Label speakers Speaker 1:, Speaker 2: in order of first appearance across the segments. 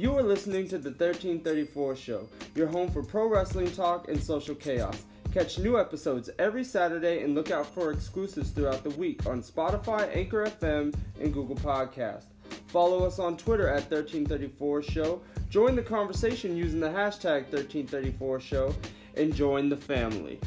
Speaker 1: You are listening to the 1334 Show, your home for pro wrestling talk and social chaos. Catch new episodes every Saturday and look out for exclusives throughout the week on Spotify, Anchor FM, and Google Podcast. Follow us on Twitter at 1334 Show. Join the conversation using the hashtag 1334 Show and join the family.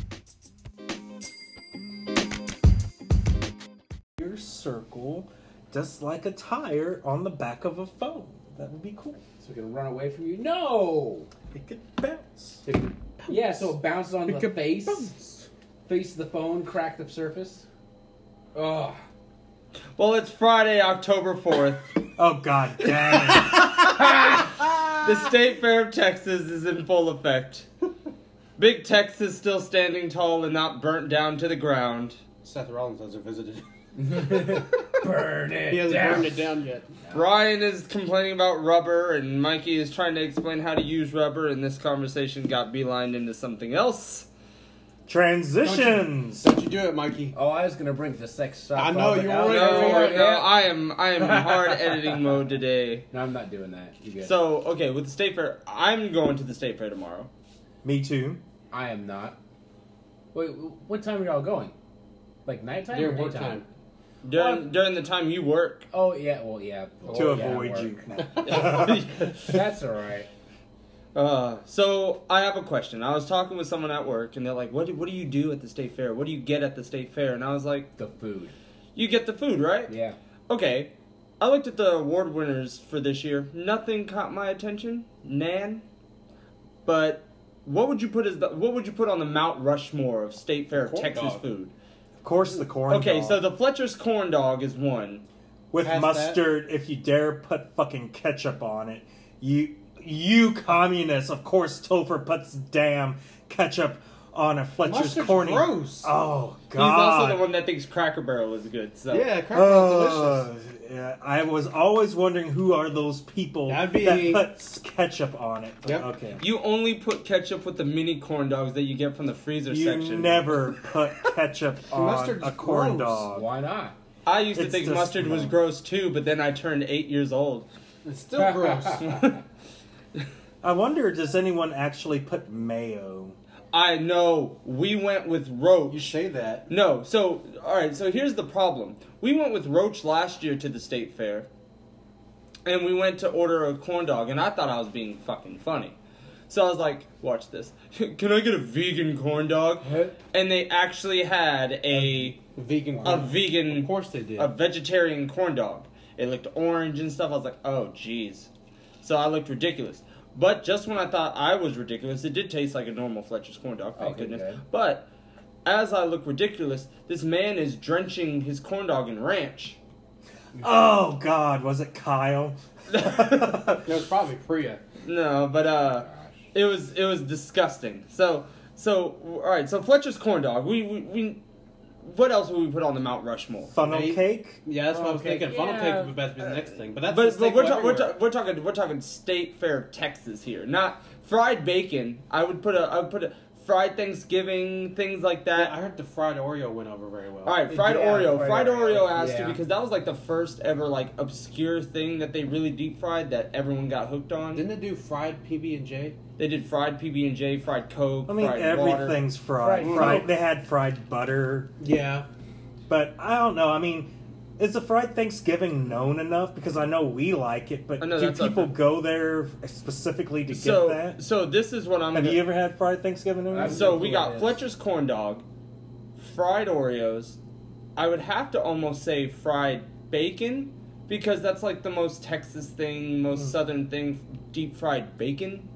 Speaker 2: Your circle, just like a tire on the back of a phone. That would be cool.
Speaker 3: So it can run away from you. No.
Speaker 2: It could bounce.
Speaker 3: It can- yeah, so it bounces on
Speaker 2: It
Speaker 3: the face,
Speaker 2: bounce.
Speaker 3: face of the phone, crack the surface. Ugh.
Speaker 1: Well, it's Friday, October 4th.
Speaker 2: Oh god damn it.
Speaker 1: The State Fair of Texas is in full effect. Big Tex is still standing tall and not burnt down to the ground.
Speaker 4: Seth Rollins hasn't visited.
Speaker 3: Burn it
Speaker 4: He hasn't
Speaker 3: down.
Speaker 4: burned it down yet.
Speaker 1: Brian is complaining about rubber, and Mikey is trying to explain how to use rubber, and this conversation got beelined into something else.
Speaker 2: Transitions.
Speaker 4: Don't you do it, Mikey.
Speaker 3: Oh, I was gonna bring the sex shop.
Speaker 4: I know, you
Speaker 3: but-
Speaker 4: were
Speaker 1: No,
Speaker 4: it,
Speaker 1: no. I am I am hard editing mode today.
Speaker 3: No, I'm not doing that. You good?
Speaker 1: So okay, with the state fair, I'm going to the state fair tomorrow.
Speaker 2: Me too.
Speaker 3: I am not. Wait, what time are y'all going? Like nighttime
Speaker 4: During
Speaker 3: or
Speaker 4: work
Speaker 3: daytime?
Speaker 4: time.
Speaker 1: During
Speaker 3: Well-
Speaker 1: during the time you work.
Speaker 3: Oh yeah, well yeah.
Speaker 2: to
Speaker 3: Oh,
Speaker 2: avoid
Speaker 3: work.
Speaker 2: you.
Speaker 3: That's all right.
Speaker 1: Uh, so I have a question. I was talking with someone at work, and they're like, "What do, what do you do at the state fair? What do you get at the state fair?" And I was like,
Speaker 3: The food.
Speaker 1: "You get the food, right?"
Speaker 3: Yeah.
Speaker 1: Okay. I looked at the award winners for this year. Nothing caught my attention. Nan. But what would you put as the what would you put on the Mount Rushmore of State Fair
Speaker 4: Corn
Speaker 1: Texas
Speaker 4: dog.
Speaker 1: food?
Speaker 2: Of course, the corn.
Speaker 1: okay,
Speaker 2: dog.
Speaker 1: so the Fletcher's corn dog is one.
Speaker 2: with
Speaker 4: Past
Speaker 2: mustard, if you dare put fucking ketchup on it, you you communists. Of course, Topher puts damn ketchup on a Fletcher's
Speaker 4: Mustard's
Speaker 2: corny.
Speaker 4: gross.
Speaker 2: Oh god.
Speaker 1: He's also the one that thinks Cracker Barrel is good. So
Speaker 4: Yeah, cracker
Speaker 2: Uh,
Speaker 4: delicious.
Speaker 2: Yeah, I was always wondering who are those people
Speaker 4: That'd be-
Speaker 2: that puts ketchup on it.
Speaker 4: Yep.
Speaker 2: Okay.
Speaker 1: You only put ketchup with the mini corn dogs that you get from the freezer
Speaker 2: You
Speaker 1: section.
Speaker 2: never put ketchup on
Speaker 4: Mustard's
Speaker 2: a corn
Speaker 4: gross.
Speaker 2: dog.
Speaker 3: Why not?
Speaker 1: I used to
Speaker 2: It's
Speaker 1: think
Speaker 2: just
Speaker 1: mustard was gross too, but then I turned eight years old.
Speaker 4: It's still gross.
Speaker 2: I wonder, does anyone actually put mayo?
Speaker 1: I know we went with
Speaker 4: rope.
Speaker 1: you
Speaker 4: say that.
Speaker 1: No, so all right. So here's the problem. We went with Roach last year to the state fair, and we went to order a corn dog, and I thought I was being fucking funny. So I was like, "Watch this. Can I get a vegan corn dog?" And they actually had a
Speaker 4: Vegan.
Speaker 1: a
Speaker 4: corn.
Speaker 1: vegan
Speaker 4: Of course they did.
Speaker 1: a vegetarian corn dog. It looked orange and stuff. I was like, oh, jeez. So I looked ridiculous. But just when I thought I was ridiculous, it did taste like a normal Fletcher's corn dog, thank
Speaker 3: Okay,
Speaker 1: goodness.
Speaker 3: good.
Speaker 1: But as I look ridiculous, this man is drenching his corn dog in ranch.
Speaker 2: Oh God, was it Kyle?
Speaker 4: It was probably Priya.
Speaker 1: No, but uh, it was it was disgusting. So so all right. So Fletcher's corn dog. We we, we what else would we put on the Mount Rushmore?
Speaker 2: Funnel
Speaker 4: Mate.
Speaker 2: cake.
Speaker 4: Yeah, that's what I was
Speaker 3: Okay,
Speaker 4: thinking. Funnel
Speaker 3: yeah.
Speaker 4: cake would best be the next thing, but that's
Speaker 1: But,
Speaker 4: the
Speaker 1: but we're, ta- we're, ta- we're talking we're talking State Fair of Texas here, not fried bacon. I would put a I would put a fried Thanksgiving things like that.
Speaker 4: Yeah, I heard the fried Oreo went over very well.
Speaker 1: All right, fried
Speaker 3: Yeah,
Speaker 1: Oreo.
Speaker 3: fried
Speaker 1: Fried Oreo,
Speaker 3: Oreo,
Speaker 1: asked to
Speaker 3: yeah.
Speaker 1: because that was like the first ever like obscure thing that they really deep fried that everyone got hooked on.
Speaker 4: Didn't they do fried PB and J?
Speaker 1: They did fried PB and J, fried Coke,
Speaker 2: I mean,
Speaker 1: fried water.
Speaker 2: everything's fried.
Speaker 3: Fried
Speaker 2: Fried.
Speaker 3: Coke.
Speaker 2: They had fried butter,
Speaker 4: Yeah.
Speaker 2: but I don't know. I mean, is the fried Thanksgiving known enough? Because I know we like it, but
Speaker 1: I know
Speaker 2: do
Speaker 1: that's
Speaker 2: people
Speaker 1: okay.
Speaker 2: go there specifically to
Speaker 1: So
Speaker 2: get that?
Speaker 1: so this is what I'm.
Speaker 2: Have
Speaker 1: gonna-
Speaker 2: you ever had fried Thanksgiving?
Speaker 3: I've-
Speaker 1: So we got
Speaker 3: it is.
Speaker 1: Fletcher's corn dog, fried Oreos. I would have to almost say fried bacon because that's like the most Texas thing, most
Speaker 2: Mm.
Speaker 1: southern thing, deep fried bacon.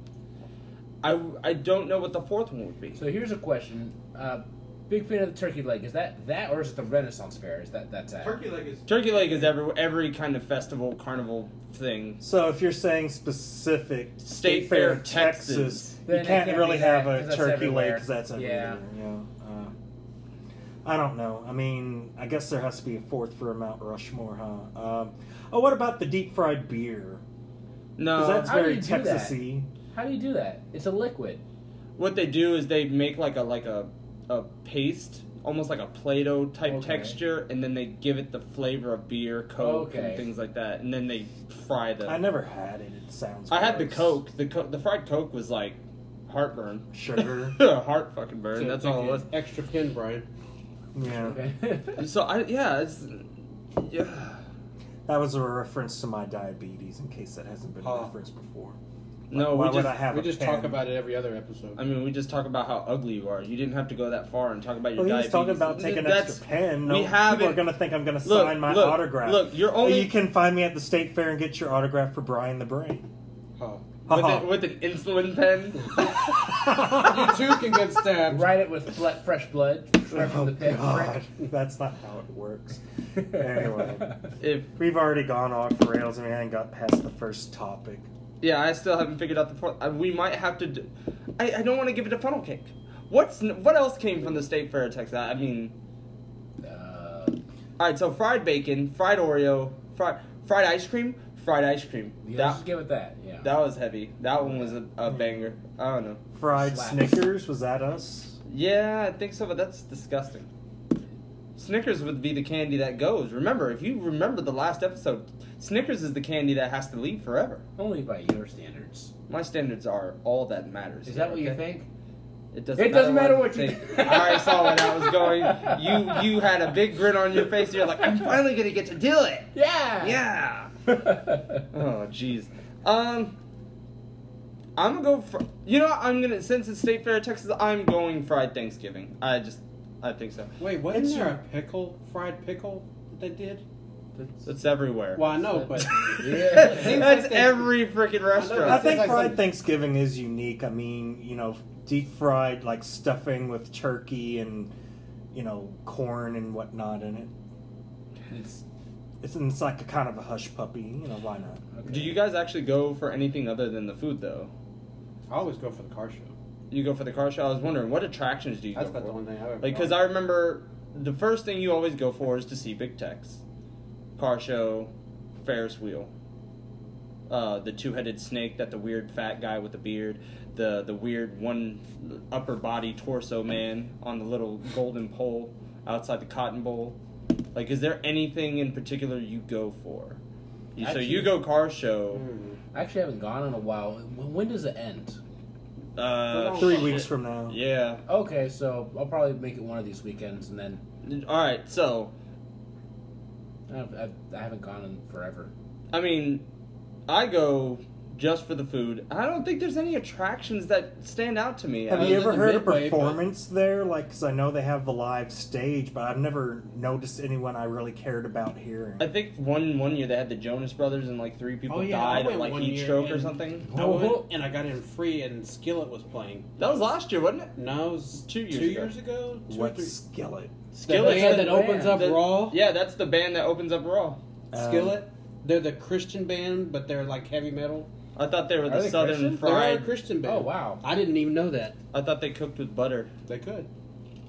Speaker 1: I, I don't know what the fourth one would be.
Speaker 3: So here's a question. Uh, big fan of the turkey leg. Is that that or is it the Renaissance Fair? Is that that's at?
Speaker 4: leg is.
Speaker 1: Turkey leg is every every kind of festival, carnival thing.
Speaker 2: So if you're saying specific
Speaker 1: State Fair, Texas.
Speaker 2: you
Speaker 3: it
Speaker 2: can't
Speaker 3: can't
Speaker 2: really
Speaker 3: be that,
Speaker 2: have a
Speaker 3: that's
Speaker 2: turkey leg
Speaker 3: everywhere.
Speaker 2: because that's
Speaker 3: Yeah.
Speaker 2: everywhere. Yeah. Uh, I don't know. I mean, I guess there has to be a fourth for a Mount Rushmore, huh? Um, oh, what about the deep fried beer?
Speaker 1: No,
Speaker 2: Because that's
Speaker 3: How do
Speaker 2: very
Speaker 3: you do that?
Speaker 2: Texasy.
Speaker 3: How do you do that? It's a liquid.
Speaker 1: what they do is they make like a like a a paste almost like a Play-Doh type
Speaker 3: Okay.
Speaker 1: texture, and then they give it the flavor of beer, Coke,
Speaker 3: Okay.
Speaker 1: and things like that, and then they fry the.
Speaker 2: I never had it. It sounds.
Speaker 1: I had the. Coke. The co- the fried Coke was like heartburn,
Speaker 2: Sugar.
Speaker 1: heart fucking burn.
Speaker 4: So
Speaker 1: That's all it was.
Speaker 4: Extra pin, Brian.
Speaker 2: Yeah,
Speaker 3: Okay.
Speaker 1: So I yeah, it's yeah.
Speaker 2: that was a reference to my diabetes. In case that hasn't been
Speaker 4: Oh.
Speaker 2: referenced before.
Speaker 1: No,
Speaker 2: Why
Speaker 1: we
Speaker 2: would
Speaker 1: just
Speaker 2: I have
Speaker 4: we
Speaker 2: a
Speaker 4: just
Speaker 2: pen?
Speaker 4: talk about it every other episode.
Speaker 1: I mean, we just talk about how ugly you are. You didn't have to go that far and talk about your
Speaker 2: Well, he was
Speaker 1: diabetes.
Speaker 2: talking about taking an extra pen. No,
Speaker 1: we
Speaker 2: people
Speaker 1: haven't-
Speaker 2: are going to think I'm going to sign my
Speaker 1: look,
Speaker 2: autograph.
Speaker 1: look, you're only-
Speaker 2: You can find me at the state fair and get your autograph for Brian the Brain.
Speaker 4: Oh.
Speaker 1: with,
Speaker 2: Haha.
Speaker 1: it, with an insulin pen.
Speaker 4: you too can get stabbed.
Speaker 3: Write it with blood, fresh blood, right from oh, the pit.
Speaker 2: Oh, God, that's not how it works. Anyway.
Speaker 1: if
Speaker 2: We've already gone off the rails and we haven't got past the first topic.
Speaker 1: Yeah, I still haven't figured out the point. Uh, we might have to. Do, I I don't want to give it a funnel cake. What's what else came from the state fair of Texas? I mean,
Speaker 3: Uh,
Speaker 1: all right. So fried bacon, fried Oreo, fried fried ice cream, fried ice cream.
Speaker 3: yeah, let's
Speaker 1: That
Speaker 3: just give it that. Yeah.
Speaker 1: that was heavy. That one was a, a banger. I don't know.
Speaker 2: Fried
Speaker 3: Slaps.
Speaker 2: Snickers, was that us?
Speaker 1: Yeah, I think so, but that's disgusting. Snickers would be the candy that goes. Remember, if you remember the last episode, Snickers is the candy that has to leave forever.
Speaker 3: Only by your standards.
Speaker 1: My standards are all that matters.
Speaker 3: Is that what you think?
Speaker 1: It doesn't.
Speaker 3: It doesn't matter
Speaker 1: I
Speaker 3: what you
Speaker 1: think. I already saw where that was going. You you had a big grin on your face. You're like, I'm finally gonna get to do it.
Speaker 3: Yeah.
Speaker 1: Yeah. Oh, jeez. Um, I'm gonna go for. You know. I'm gonna since it's State Fair, Texas. I'm going fried Thanksgiving. I just, I think so.
Speaker 4: Wait, wasn't
Speaker 2: It's
Speaker 4: there a pickle, fried pickle that they did?
Speaker 1: That's everywhere.
Speaker 4: Well, I know, but
Speaker 3: Yeah.
Speaker 1: That's
Speaker 4: like they-
Speaker 1: every freaking restaurant.
Speaker 2: I
Speaker 1: restaurant.
Speaker 2: think
Speaker 4: like
Speaker 2: fried
Speaker 4: some-
Speaker 2: Thanksgiving is unique. I mean, you know, deep fried like stuffing with turkey and you know corn and whatnot in it.
Speaker 3: It's,
Speaker 2: It's, it's like a kind of a hush puppy. You know, why not?
Speaker 3: okay.
Speaker 1: Do you guys actually go for anything other than the food though?
Speaker 4: I always go for the car show.
Speaker 1: You go for the car show. I was wondering what attractions do you
Speaker 4: That's
Speaker 1: go
Speaker 4: about the
Speaker 1: for?
Speaker 4: one thing I've ever.
Speaker 1: Like, because I remember the first thing you always go for is to see Big Tex, car show, Ferris wheel, uh, the two-headed snake that the weird fat guy with the beard, the the weird one upper body torso man on the little golden pole outside the Cotton Bowl. Like, is there anything in particular you go for? You, so you go car show.
Speaker 4: Hmm.
Speaker 3: I actually haven't gone in a while. When, when does it end?
Speaker 1: Uh,
Speaker 2: Three
Speaker 1: shit.
Speaker 2: weeks from now.
Speaker 1: Yeah.
Speaker 3: Okay, so I'll probably make it one of these weekends, and then
Speaker 1: All right. So
Speaker 3: I, I, I haven't gone in forever.
Speaker 1: I mean, I go just for the food. I don't think there's any attractions that stand out to me.
Speaker 2: Have you ever heard a
Speaker 4: Midway, but-
Speaker 2: performance there? Like, because I know they have the live stage, but I've never noticed anyone I really cared about hearing.
Speaker 1: I think one one year they had the Jonas Brothers and like three people
Speaker 4: Oh, yeah,
Speaker 1: died of like
Speaker 4: one
Speaker 1: heat stroke or something.
Speaker 4: I
Speaker 3: Oh,
Speaker 4: went
Speaker 3: oh.
Speaker 4: and I got in free, and Skillet was playing.
Speaker 1: That was last year, wasn't it?
Speaker 4: No, it was
Speaker 1: Two years
Speaker 4: two
Speaker 1: ago.
Speaker 4: years ago. Two
Speaker 2: what
Speaker 4: three.
Speaker 2: skillet?
Speaker 4: The
Speaker 1: Skillet.
Speaker 4: band
Speaker 3: the
Speaker 4: that opens
Speaker 3: band.
Speaker 4: up
Speaker 1: The-
Speaker 4: Raw.
Speaker 1: Yeah, that's the band that opens up Raw.
Speaker 2: Um,
Speaker 4: Skillet. They're the Christian band, but they're like heavy metal.
Speaker 1: I thought they were the
Speaker 3: Are they
Speaker 1: Southern
Speaker 3: Christian?
Speaker 4: They're a
Speaker 1: Fried.
Speaker 4: Christian band.
Speaker 3: Oh wow!
Speaker 4: I didn't even know that.
Speaker 1: I thought they cooked with butter.
Speaker 4: They could.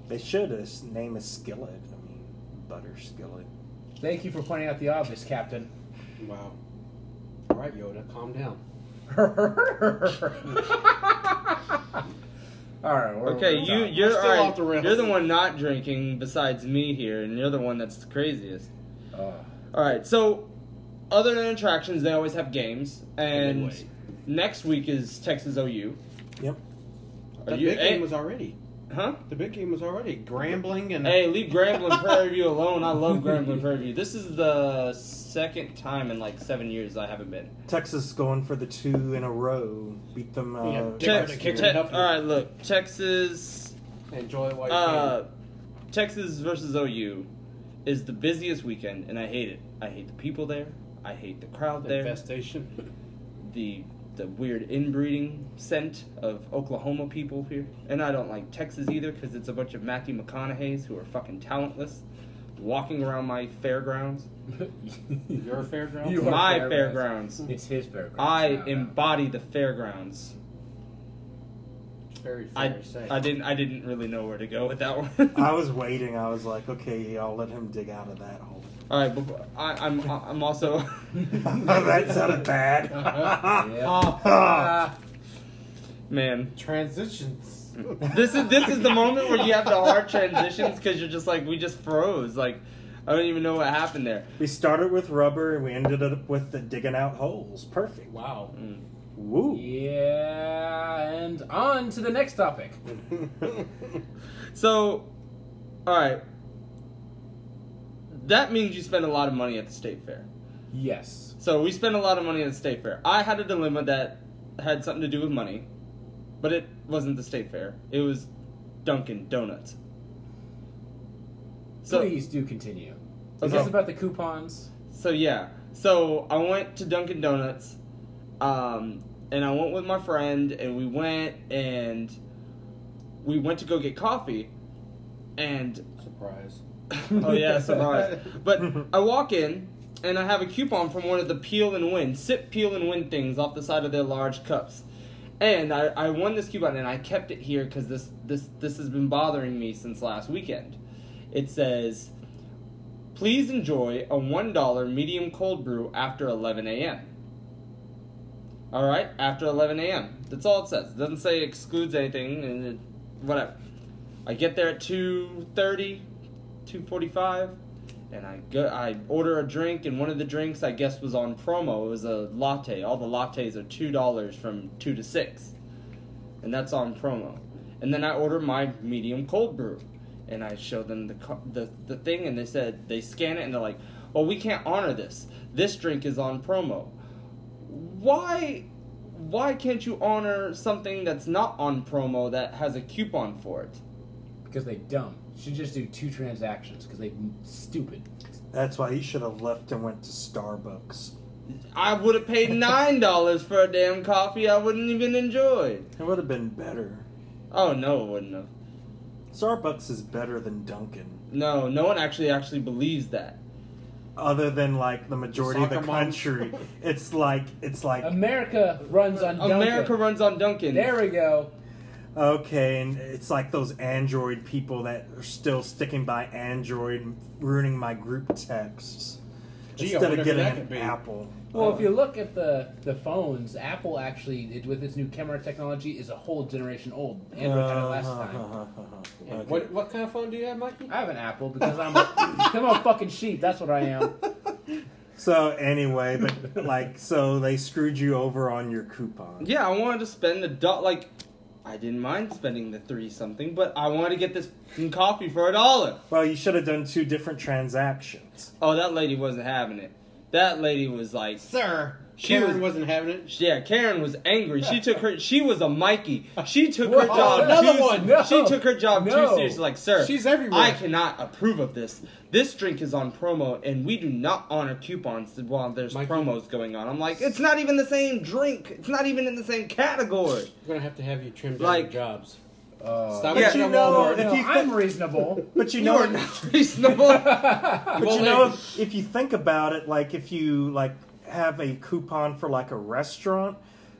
Speaker 2: They should. His name is Skillet. I mean, butter skillet.
Speaker 3: Thank you for pointing out the obvious, Captain.
Speaker 4: Wow. All right, Yoda, calm down.
Speaker 3: all right. we're-
Speaker 1: Okay,
Speaker 3: we're
Speaker 1: you
Speaker 3: done.
Speaker 1: you're
Speaker 4: still
Speaker 1: all right,
Speaker 4: off the rails.
Speaker 1: You're the one not drinking besides me here, and you're the one that's the craziest.
Speaker 3: Oh.
Speaker 1: All right, so other than attractions, they always have games, and
Speaker 4: Midway.
Speaker 1: next week is Texas OU.
Speaker 2: Yep.
Speaker 1: Are
Speaker 4: The
Speaker 1: you,
Speaker 4: big
Speaker 1: hey,
Speaker 4: game was already.
Speaker 1: huh?
Speaker 4: The big game was already. Grambling and
Speaker 1: Hey, leave Grambling Prairie View alone. I love Grambling Prairie View. This is the second time in like seven years I haven't been.
Speaker 2: Texas going for the two in a row. Beat them. Uh,
Speaker 4: Yeah, Dick
Speaker 1: Tex-
Speaker 4: Arda kicked
Speaker 1: Te- all right, look, Texas,
Speaker 4: enjoy it while you
Speaker 1: uh, Texas versus OU is the busiest weekend, and I hate it. I hate the people there. I hate the crowd there.
Speaker 4: Infestation.
Speaker 1: the the weird inbreeding scent of Oklahoma people here, and I don't like Texas either because it's a bunch of Matthew McConaughey's who are fucking talentless, walking around my fairgrounds,
Speaker 4: Your fairgrounds.
Speaker 3: You
Speaker 1: my
Speaker 3: fairgrounds.
Speaker 1: fairgrounds.
Speaker 3: It's his fairgrounds.
Speaker 1: I
Speaker 3: now, now.
Speaker 1: embody the fairgrounds.
Speaker 4: Very fair
Speaker 1: I,
Speaker 4: to say.
Speaker 1: I didn't I didn't really know where to go with that one.
Speaker 2: I was waiting. I was like, okay, I'll let him dig out of that hole.
Speaker 1: All right, but I, I'm I'm also
Speaker 2: that sounded bad.
Speaker 3: Yeah.
Speaker 2: Ah.
Speaker 1: man.
Speaker 4: Transitions.
Speaker 1: This is this is the moment where you have the hard transitions because you're just like we just froze. Like I don't even know what happened there.
Speaker 2: We started with rubber and we ended up with the digging out holes. Perfect.
Speaker 4: Wow.
Speaker 2: Woo.
Speaker 3: Yeah, and on to the next topic.
Speaker 1: So, all right. That means you spend a lot of money at the state fair.
Speaker 3: Yes.
Speaker 1: So we spent a lot of money at the state fair. I had a dilemma that had something to do with money, but it wasn't the state fair. It was Dunkin' Donuts. So
Speaker 3: Please do continue. Is
Speaker 1: Okay.
Speaker 3: this about the coupons?
Speaker 1: so yeah. So I went to Dunkin' Donuts, um, and I went with my friend, and we went and we went to go get coffee, and
Speaker 4: Surprise.
Speaker 1: oh yeah, surprise. But I walk in and I have a coupon from one of the peel and win, sip peel and win things off the side of their large cups. And I, I won this coupon and I kept it here because this, this this has been bothering me since last weekend. It says, please enjoy a one dollar medium cold brew after eleven AM. Alright, after eleven AM. That's all it says. It doesn't say it excludes anything and it, whatever. I get there at two thirty, two forty-five, and I go. I order a drink, and one of the drinks I guess was on promo. It was a latte. All the lattes are two dollars from two to six, and that's on promo. And then I order my medium cold brew, and I show them the the the thing, and they said they scan it, and they're like, "Well, we can't honor this. This drink is on promo. Why?" Why can't you honor something that's not on promo that has a coupon for it?
Speaker 3: Because they dumb. Should just do two transactions because they stupid.
Speaker 2: That's why he should have left and went to Starbucks.
Speaker 1: I would have paid nine dollars for a damn coffee I wouldn't even enjoy.
Speaker 2: It would have been better.
Speaker 1: Oh no, it wouldn't have.
Speaker 2: Starbucks is better than Dunkin'.
Speaker 1: No, no one actually actually believes that.
Speaker 2: Other than like the majority of the
Speaker 4: Soccer moms.
Speaker 2: country, it's like it's like
Speaker 3: America runs on Dunkin'.
Speaker 1: America runs on Dunkin'.
Speaker 3: There we go.
Speaker 2: Okay, and it's like those Android people that are still sticking by Android, ruining my group texts
Speaker 4: Gee,
Speaker 2: instead of getting an. Apple.
Speaker 3: Well, if you uh, look at the the phones, Apple actually, it, with its new camera technology, is a whole generation old. Android had it last
Speaker 2: Uh,
Speaker 3: time.
Speaker 2: Uh-huh, uh-huh, okay.
Speaker 4: What what kind of phone do you have, Mikey?
Speaker 3: I have an Apple because I'm a, because I'm a fucking sheep. That's what I am.
Speaker 2: So anyway, but like, so they screwed you over on your coupon.
Speaker 1: Yeah, I wanted to spend the dot like. I didn't mind spending the three something, but I wanted to get this coffee for a dollar.
Speaker 2: Well, you should have done two different transactions.
Speaker 1: Oh, that lady wasn't having it. That lady was like,
Speaker 4: Sir,
Speaker 1: She
Speaker 4: Karen
Speaker 1: was-
Speaker 4: was, not having it.
Speaker 1: yeah, Karen was angry. She took her. She was a Mikey. She took
Speaker 3: Whoa,
Speaker 1: her job.
Speaker 4: another
Speaker 1: too,
Speaker 4: one,
Speaker 3: no.
Speaker 1: She took her job
Speaker 3: No.
Speaker 1: too seriously. Like, sir,
Speaker 4: She's everywhere.
Speaker 1: I cannot approve of this. This drink is on promo, and we do not honor coupons while there's
Speaker 4: Mikey.
Speaker 1: promos going on. I'm like, it's not even the same drink. It's not even in the same category.
Speaker 4: We're gonna have to have you trim down
Speaker 1: Like-
Speaker 4: your jobs.
Speaker 3: Uh,
Speaker 4: Stop
Speaker 1: Yeah.
Speaker 2: you know,
Speaker 4: Walmart.
Speaker 2: if
Speaker 3: no,
Speaker 2: you
Speaker 3: I'm reasonable.
Speaker 2: But you
Speaker 1: You
Speaker 2: know,
Speaker 1: are not reasonable.
Speaker 2: But
Speaker 4: Well,
Speaker 2: you know, if, if you think about it, like if you like have a coupon for like a restaurant,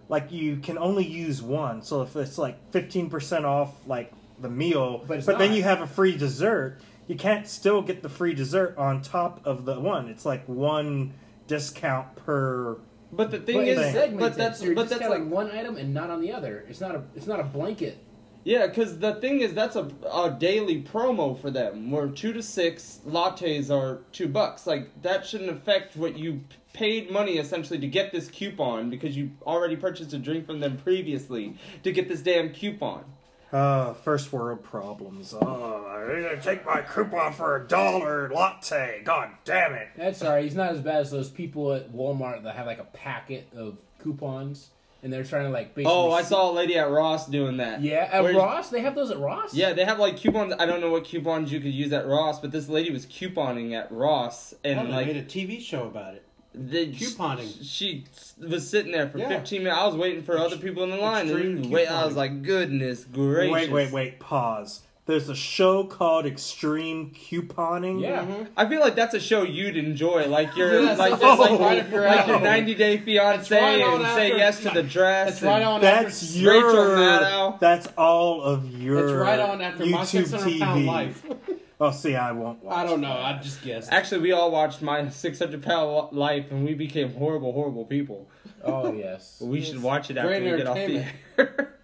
Speaker 2: like you can only use one. So if it's like fifteen percent off, like the meal,
Speaker 3: But
Speaker 2: but, then you have a free dessert, you can't still get the free dessert on top of the one. It's like one discount per.
Speaker 1: but the thing
Speaker 3: But
Speaker 1: is,
Speaker 3: segmented.
Speaker 1: but that's
Speaker 3: you're
Speaker 1: but
Speaker 3: just
Speaker 1: like
Speaker 3: like one item and not on the other. It's not a it's not a blanket.
Speaker 1: Yeah, because the thing is, that's a, a daily promo for them, where two to six lattes are two bucks. Like, that shouldn't affect what you p- paid money essentially to get this coupon because you already purchased a drink from them previously to get this damn coupon.
Speaker 2: Uh, first world problems. Oh, I need to take my coupon for a dollar latte. God damn it.
Speaker 3: That's all right. He's not as bad as those people at Walmart that have like a packet of coupons and they're trying to like basically.
Speaker 1: Oh, I saw a lady at Ross doing that.
Speaker 3: Yeah, at
Speaker 1: Where-
Speaker 3: Ross, they have those at Ross.
Speaker 1: Yeah, they have like coupons. I don't know what coupons you could use at Ross, but this lady was couponing at Ross, and
Speaker 4: And
Speaker 1: like
Speaker 4: made a TV show about it.
Speaker 1: The
Speaker 4: Couponing.
Speaker 1: She was sitting there for
Speaker 4: Yeah.
Speaker 1: 15 minutes. I was waiting for other people in the line.
Speaker 4: Extreme
Speaker 1: And wait, I was like, goodness gracious.
Speaker 2: Wait, wait, wait. Pause. There's a show called Extreme Couponing.
Speaker 3: Yeah. Mm-hmm.
Speaker 1: I feel like that's a show you'd enjoy. Like your
Speaker 4: Yes,
Speaker 1: like,
Speaker 4: that's
Speaker 1: just like,
Speaker 4: right your
Speaker 1: like your 90 Day Fiance
Speaker 4: right on
Speaker 1: and say yes to the dress.
Speaker 4: That's right on
Speaker 2: That's
Speaker 4: after.
Speaker 2: your.
Speaker 1: Rachel Maddow.
Speaker 2: That's all of your.
Speaker 4: That's right on after my
Speaker 2: YouTube
Speaker 4: 600 pound
Speaker 2: TV.
Speaker 4: life.
Speaker 2: Oh, see, I won't.
Speaker 4: I don't know. I just guessed.
Speaker 1: Actually, we all watched my 600 pound life, and we became horrible, horrible people.
Speaker 3: Oh yes.
Speaker 1: We should watch it after
Speaker 4: Great
Speaker 1: we get off the air.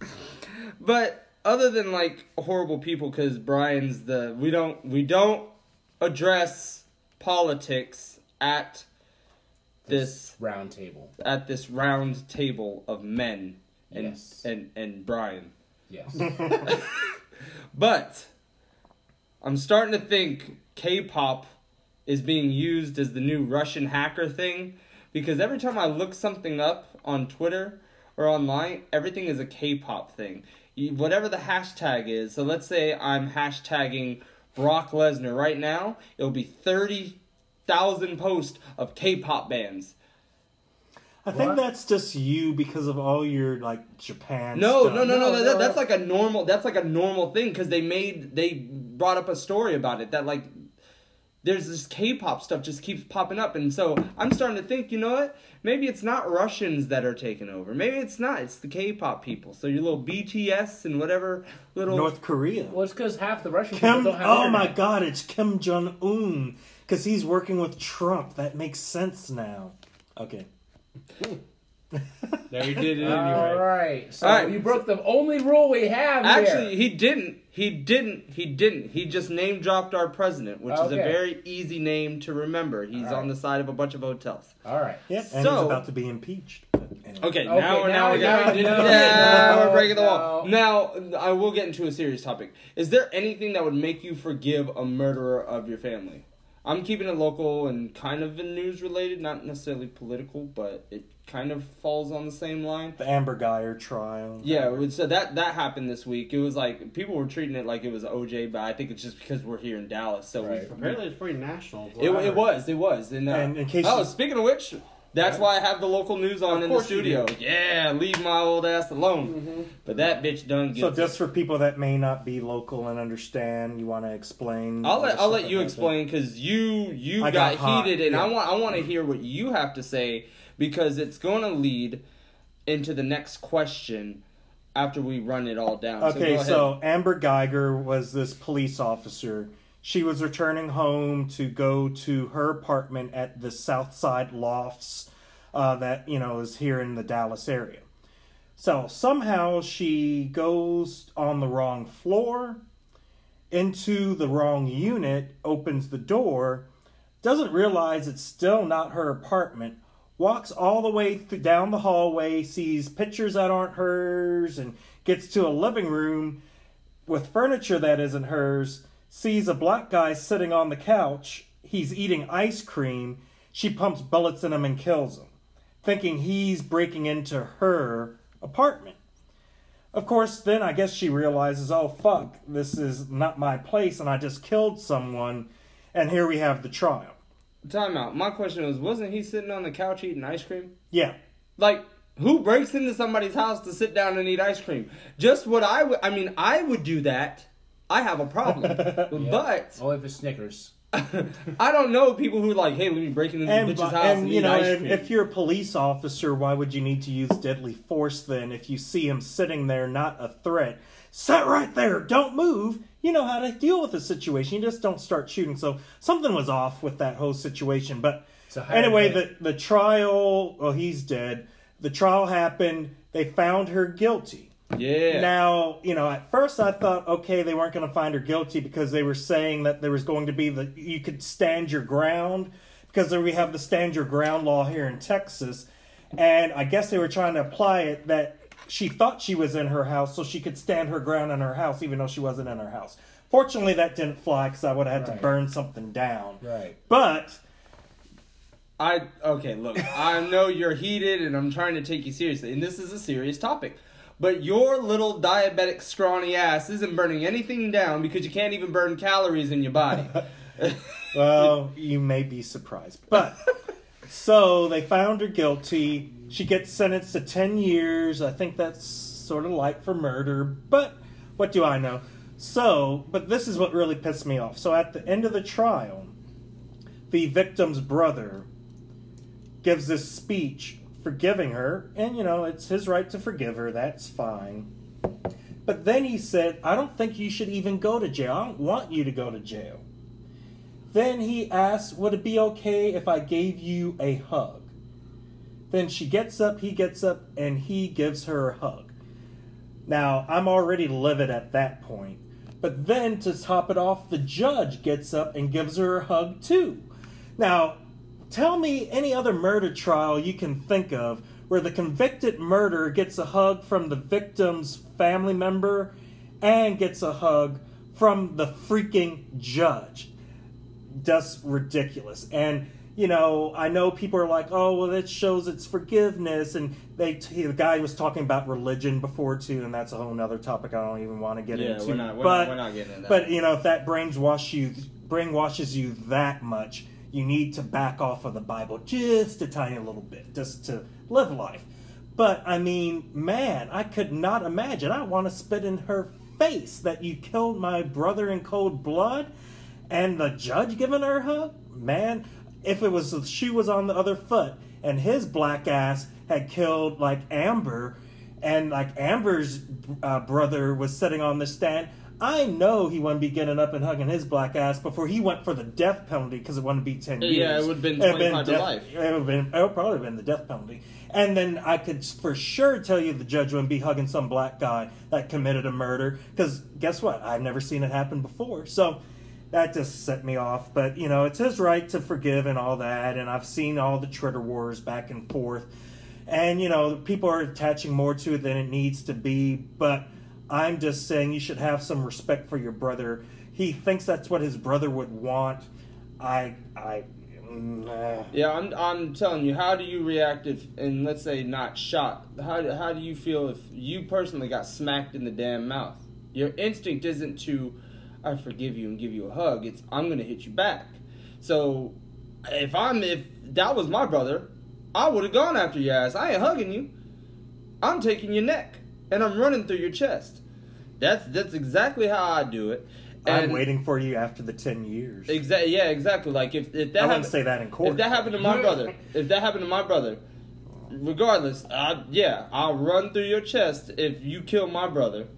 Speaker 1: but other than like horrible people, because Brian's the we don't we don't address politics at this
Speaker 3: round table.
Speaker 1: at this round table of men and
Speaker 3: Yes.
Speaker 1: and and Brian.
Speaker 3: Yes.
Speaker 1: But I'm starting to think K-pop is being used as the new Russian hacker thing because every time I look something up on Twitter or online, everything is a K-pop thing. Whatever the hashtag is. So let's say I'm hashtagging Brock Lesnar right now, it'll be 30,000 posts of K-pop bands.
Speaker 2: I think
Speaker 3: What?
Speaker 2: that's just you because of all your like Japan.
Speaker 1: No,
Speaker 2: stuff.
Speaker 1: no, no, no,
Speaker 3: No,
Speaker 1: that,
Speaker 3: no,
Speaker 1: That's like a normal. That's like a normal thing because they made they brought up a story about it that like there's this K-pop stuff just keeps popping up, and so I'm starting to think, you know what? Maybe it's not Russians that are taking over. Maybe it's not. It's the K-pop people. So your little BTS and whatever little.
Speaker 2: North Korea.
Speaker 3: well, it's because half the Russian
Speaker 2: Kim.
Speaker 3: people don't have.
Speaker 2: Oh my. God! It's Kim Jong Un because he's working with Trump. That makes sense now. Okay. Hmm.
Speaker 4: There you did it
Speaker 3: All
Speaker 4: anyway.
Speaker 3: right. So
Speaker 1: All right.
Speaker 3: you broke the only rule we have
Speaker 1: Actually,
Speaker 3: here.
Speaker 1: he didn't. He didn't. He didn't. He just name dropped our president, which is a very easy name to remember. He's
Speaker 3: All
Speaker 1: on the side of a bunch of hotels.
Speaker 3: All right.
Speaker 2: Yep. And
Speaker 1: So-
Speaker 2: he's about to be impeached. Anyway.
Speaker 1: Okay,
Speaker 3: Okay,
Speaker 1: now, now,
Speaker 3: now-
Speaker 1: we're
Speaker 3: now
Speaker 1: getting,
Speaker 3: you did it.
Speaker 1: yeah,
Speaker 3: No,
Speaker 1: we're breaking the wall. Now, I will get into a serious topic. Is there anything that would make you forgive a murderer of your family? I'm keeping it local and kind of in news related, not necessarily political, but it kind of falls on the same line.
Speaker 2: the Amber Guyger trial.
Speaker 1: Yeah, it was- so that that happened this week. It was like people were treating it like it was OJ, but I think it's just because we're here in Dallas. So
Speaker 3: Right.
Speaker 1: we,
Speaker 4: Apparently, it's pretty national.
Speaker 1: it, it was, it was. And, uh,
Speaker 2: And in case
Speaker 1: oh,
Speaker 2: you-
Speaker 1: speaking of which, that's why I have the local news on
Speaker 4: Of
Speaker 1: in the studio. Yeah, leave my old ass alone.
Speaker 3: Mm-hmm.
Speaker 1: But that bitch done
Speaker 2: So
Speaker 1: gets.
Speaker 2: just for people that may not be local and understand, you want to explain.
Speaker 1: I'll let I'll let you explain because you you
Speaker 2: I
Speaker 1: got,
Speaker 2: got
Speaker 1: heated, and I want I want to hear what you have to say because it's going to lead into the next question after we run it all down.
Speaker 2: Okay,
Speaker 1: so, go
Speaker 2: so. Amber Guyger was this police officer. She was returning home to go to her apartment at the Southside Lofts, uh, that you know is here in the Dallas area. So somehow she goes on the wrong floor, into the wrong unit, opens the door, doesn't realize it's still not her apartment, walks all the way th- down the hallway, sees pictures that aren't hers, and gets to a living room with furniture that isn't hers, sees a black guy sitting on the couch. He's eating ice cream. She pumps bullets in him and kills him, thinking he's breaking into her apartment. Of course, then I guess she realizes, oh fuck, this is not my place, and I just killed someone, and here we have the trial.
Speaker 1: time out. My question was, wasn't he sitting on the couch eating ice cream?
Speaker 2: Yeah,
Speaker 1: Like, who breaks into somebody's house to sit down and eat ice cream? Just what I would. I mean, I would do that. I have a problem, but
Speaker 3: Only if it's Snickers.
Speaker 1: I don't know people who like, hey, let me break into this
Speaker 2: and,
Speaker 1: bitch's house
Speaker 2: and
Speaker 1: and,
Speaker 2: you know,
Speaker 1: ice
Speaker 2: and
Speaker 1: cream.
Speaker 2: if you're a police officer, why would you need to use deadly force then? If you see him sitting there, not a threat, sit right there, don't move. You know how to deal with the situation. You just don't start shooting. So something was off with that whole situation. But anyway,
Speaker 3: did
Speaker 2: the the trial. Well, he's dead. The trial happened. They found her guilty.
Speaker 1: Yeah.
Speaker 2: Now, you know, at first I thought, okay, they weren't going to find her guilty because they were saying that there was going to be the you could stand your ground because there we have the stand your ground law here in Texas, and I guess they were trying to apply it that she thought she was in her house so she could stand her ground in her house even though she wasn't in her house. Fortunately, that didn't fly because I would have had
Speaker 3: Right.
Speaker 2: to burn something down.
Speaker 3: Right.
Speaker 2: But
Speaker 1: I okay, look, I know you're heated and I'm trying to take you seriously, and this is a serious topic. But your little diabetic scrawny ass isn't burning anything down because you can't even burn calories in your body.
Speaker 2: Well, you may be surprised. But so they found her guilty. She gets sentenced to 10 years. I think that's sort of light for murder. But what do I know? So, but this is what really pissed me off. So at the end of the trial, the victim's brother gives this speech forgiving her. And, you know, it's his right to forgive her. That's fine. But then he said, I don't think you should even go to jail. I don't want you to go to jail. Then he asks, Would it be okay if I gave you a hug? Then she gets up, he gets up, and he gives her a hug. Now, I'm already livid at that point. But then to top it off, the judge gets up and gives her a hug too. Now, tell me any other murder trial you can think of where the convicted murderer gets a hug from the victim's family member and gets a hug from the freaking judge. That's ridiculous. And you know, I know people are like, "Oh, well, that shows its forgiveness," and they the guy was talking about religion before too, and that's a whole other topic I don't even want to get
Speaker 1: Yeah,
Speaker 2: into.
Speaker 1: we're not- we're
Speaker 2: but
Speaker 1: not- we're not getting into that.
Speaker 2: but you know, if that brainwash you brainwashes you that much, you need to back off of the Bible just a tiny little bit, just to live life. But I mean, man, I could not imagine. I want to spit in her face that you killed my brother in cold blood, and the judge giving her a hug. Man, if it was the shoe was on the other foot, and his black ass had killed like Amber, and like Amber's uh, brother was sitting on the stand. I know he wouldn't be getting up and hugging his black ass before he went for the death penalty because it wouldn't be ten years.
Speaker 1: Yeah, it would've been
Speaker 2: It'd
Speaker 1: 25 to
Speaker 2: death-
Speaker 1: life.
Speaker 2: It would have been. It would probably have been the death penalty. And then I could for sure tell you the judge wouldn't be hugging some black guy that committed a murder because guess what? I've never seen it happen before. So that just set me off. But you know, it's his right to forgive and all that. And I've seen all the Twitter wars back and forth. And you know, people are attaching more to it than it needs to be. But I'm just saying you should have some respect for your brother. He thinks that's what his brother would want. I, I, nah.
Speaker 1: Yeah, I'm. I'm telling you. How do you react if, and let's say not shot? How how do you feel if you personally got smacked in the damn mouth? Your instinct isn't to, I forgive you and give you a hug. It's I'm gonna hit you back. So, if I'm if that was my brother, I would have gone after your ass. I ain't hugging you. I'm taking your neck and I'm running through your chest. That's that's exactly how I do it.
Speaker 2: I'm waiting for you after the ten years.
Speaker 1: Exactly. Yeah. Exactly. Like if if that
Speaker 2: I wouldn't
Speaker 1: happened-
Speaker 2: say that in court.
Speaker 1: If that happened to my brother, if that happened to my brother, regardless, I, yeah, I'll run through your chest if you kill my brother,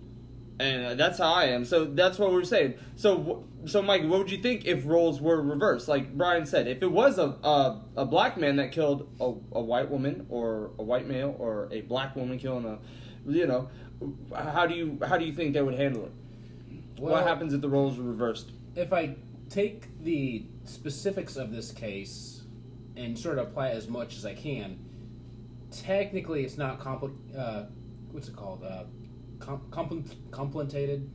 Speaker 1: and uh, that's how I am. So that's what we're saying. So so Mike, what would you think if roles were reversed? Like Brian said, if it was a a, a black man that killed a, a white woman or a white male or a black woman killing a, you know, how do you how do you think they would handle it? what happens if the roles were reversed?
Speaker 3: if I take the specifics of this case and sort of apply it as much as I can, technically it's not compli- uh, what's it called? Uh, com- compl- contemplated?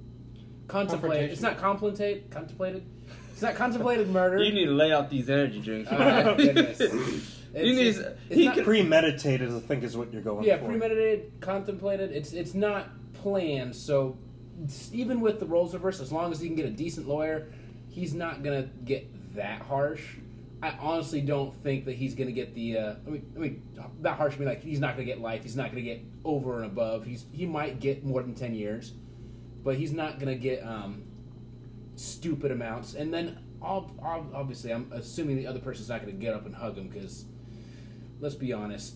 Speaker 3: Contemplated. It's not contemplated. Contemplated. It's not contemplated murder.
Speaker 1: You need to lay out these energy drinks.
Speaker 3: Oh,
Speaker 1: you need.
Speaker 3: It's- it's
Speaker 1: he
Speaker 3: not-
Speaker 2: Premeditated, I think, is what you're going
Speaker 3: yeah,
Speaker 2: for.
Speaker 3: Yeah, premeditated, contemplated. It's it's not planned. So even with the roles reversed, as long as he can get a decent lawyer, he's not gonna get that harsh. I honestly don't think that he's gonna get the. Uh, I mean, I mean, that harsh. I mean, like he's not gonna get life. He's not gonna get over and above. He's he might get more than ten years, but he's not gonna get um, stupid amounts. And then ob- ob- obviously, I'm assuming the other person's not gonna get up and hug him because, let's be honest,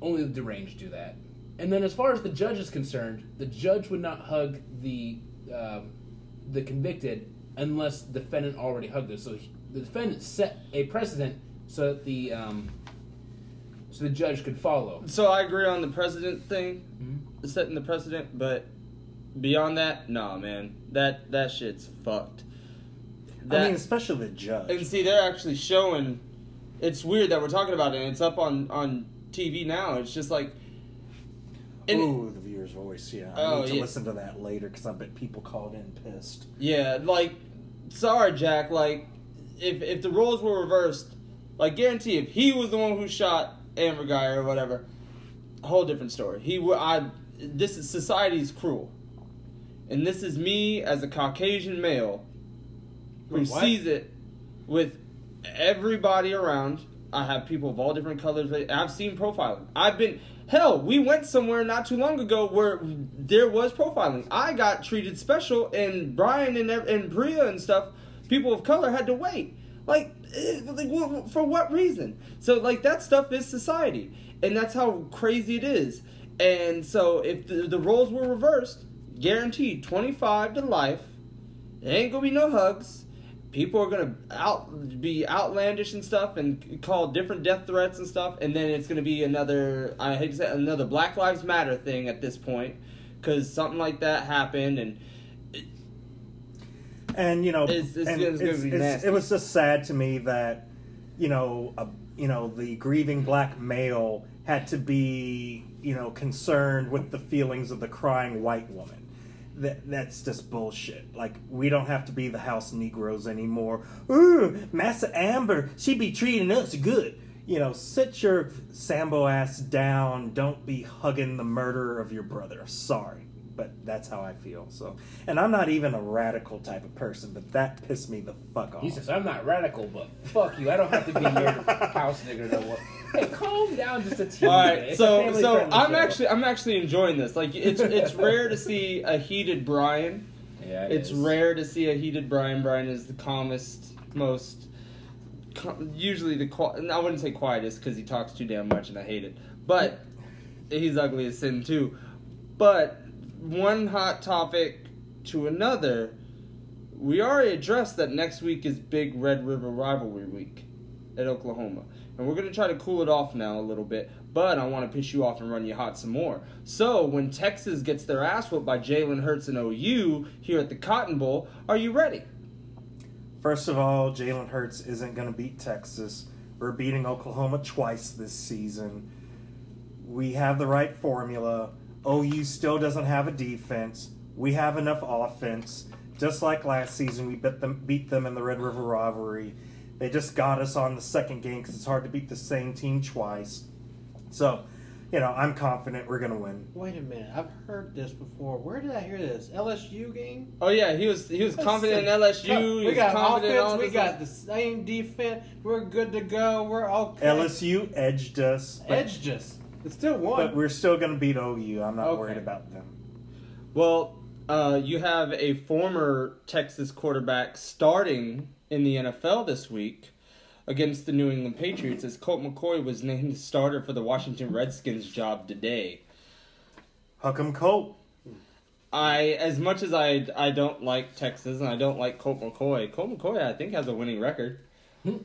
Speaker 3: only the deranged do that. And then, as far as the judge is concerned, the judge would not hug the um, the convicted unless the defendant already hugged it. So he, the defendant set a precedent so that the um, so the judge could follow.
Speaker 1: so I agree on the president thing,
Speaker 3: Mhm.
Speaker 1: setting the precedent, but beyond that, nah, man, that that shit's fucked. That,
Speaker 2: I mean, especially the judge.
Speaker 1: and see, they're actually showing. It's weird that we're talking about it. and It's up on on TV now. It's just like. and-
Speaker 2: Ooh, the viewer's voice. Yeah, I
Speaker 1: Oh,
Speaker 2: need to
Speaker 1: yeah.
Speaker 2: listen to that later because I bet people called in pissed.
Speaker 1: Yeah, like, sorry, Jack. Like, if if the roles were reversed, like, guarantee if he was the one who shot Amber Guy or whatever, a whole different story. He would. I. This is society's cruel, and this is me as a Caucasian male who
Speaker 3: Wait,
Speaker 1: sees it with everybody around. I have people of all different colors. I've seen profiling. I've been hell. We went somewhere not too long ago where there was profiling. I got treated special, and Brian and and Bria and stuff. People of color had to wait. Like, eh, like for what reason? So like that stuff is society, and that's how crazy it is. And so if the, the roles were reversed, guaranteed twenty five to life. There ain't gonna be no hugs. People are gonna out be outlandish and stuff and call different death threats and stuff, and then it's gonna be another I hate to say another Black Lives Matter thing at this point, because something like that happened, and
Speaker 2: and you know,
Speaker 1: It's- it's-
Speaker 2: and
Speaker 1: it's
Speaker 2: it's- it was just sad to me that you know, a, you know, the grieving black male had to be you know concerned with the feelings of the crying white woman. That that's just bullshit. Like we don't have to be the house Negroes anymore. Ooh, Massa Amber, she be treating us good. You know, sit your Sambo ass down. Don't be hugging the murderer of your brother. Sorry but that's how I feel. So, and I'm not even a radical type of person, but that pissed me the fuck off.
Speaker 3: He says, I'm not radical, but fuck you. I don't have to be your house nigga no more. Hey, calm down just a teeny
Speaker 1: All
Speaker 3: bit.
Speaker 1: right,
Speaker 3: It's
Speaker 1: so so I'm
Speaker 3: show.
Speaker 1: actually I'm actually enjoying this. Like it's it's rare to see a heated Brian.
Speaker 3: Yeah, it
Speaker 1: It's
Speaker 3: is.
Speaker 1: rare to see a heated Brian. Brian is the calmest, most usually the qui- I wouldn't say quietest because he talks too damn much and I hate it. But he's ugly as sin too. But one hot topic to another. We already addressed that next week is Big Red River Rivalry Week at Oklahoma. And we're going to try to cool it off now a little bit, but I want to piss you off and run you hot some more. So, when Texas gets their ass whooped by Jalen Hurts and OU here at the Cotton Bowl, are you ready?
Speaker 2: First of all, Jalen Hurts isn't going to beat Texas. We're beating Oklahoma twice this season. We have the right formula. OU still doesn't have a defense. We have enough offense. Just like last season, we beat them, beat them in the Red River rivalry. They just got us on the second game because it's hard to beat the same team twice. So, you know, I'm confident we're going to win.
Speaker 4: Wait a minute, I've heard this before. Where did I hear this? LSU game?
Speaker 1: Oh yeah, he was he was confident in LSU.
Speaker 4: We got
Speaker 1: confident in all
Speaker 4: offense. We got the same defense. We're good to go. We're okay.
Speaker 2: LSU edged us,
Speaker 4: edged us. It's still one.
Speaker 2: but we're still going to beat OU. I'm not
Speaker 4: Okay.
Speaker 2: worried about them.
Speaker 1: Well, uh, you have a former Texas quarterback starting in the NFL this week against the New England Patriots as Colt McCoy was named starter for the Washington Redskins job today.
Speaker 2: Hook'em Colt.
Speaker 1: I, as much as I, I don't like Texas and I don't like Colt McCoy, Colt McCoy I think has a winning record.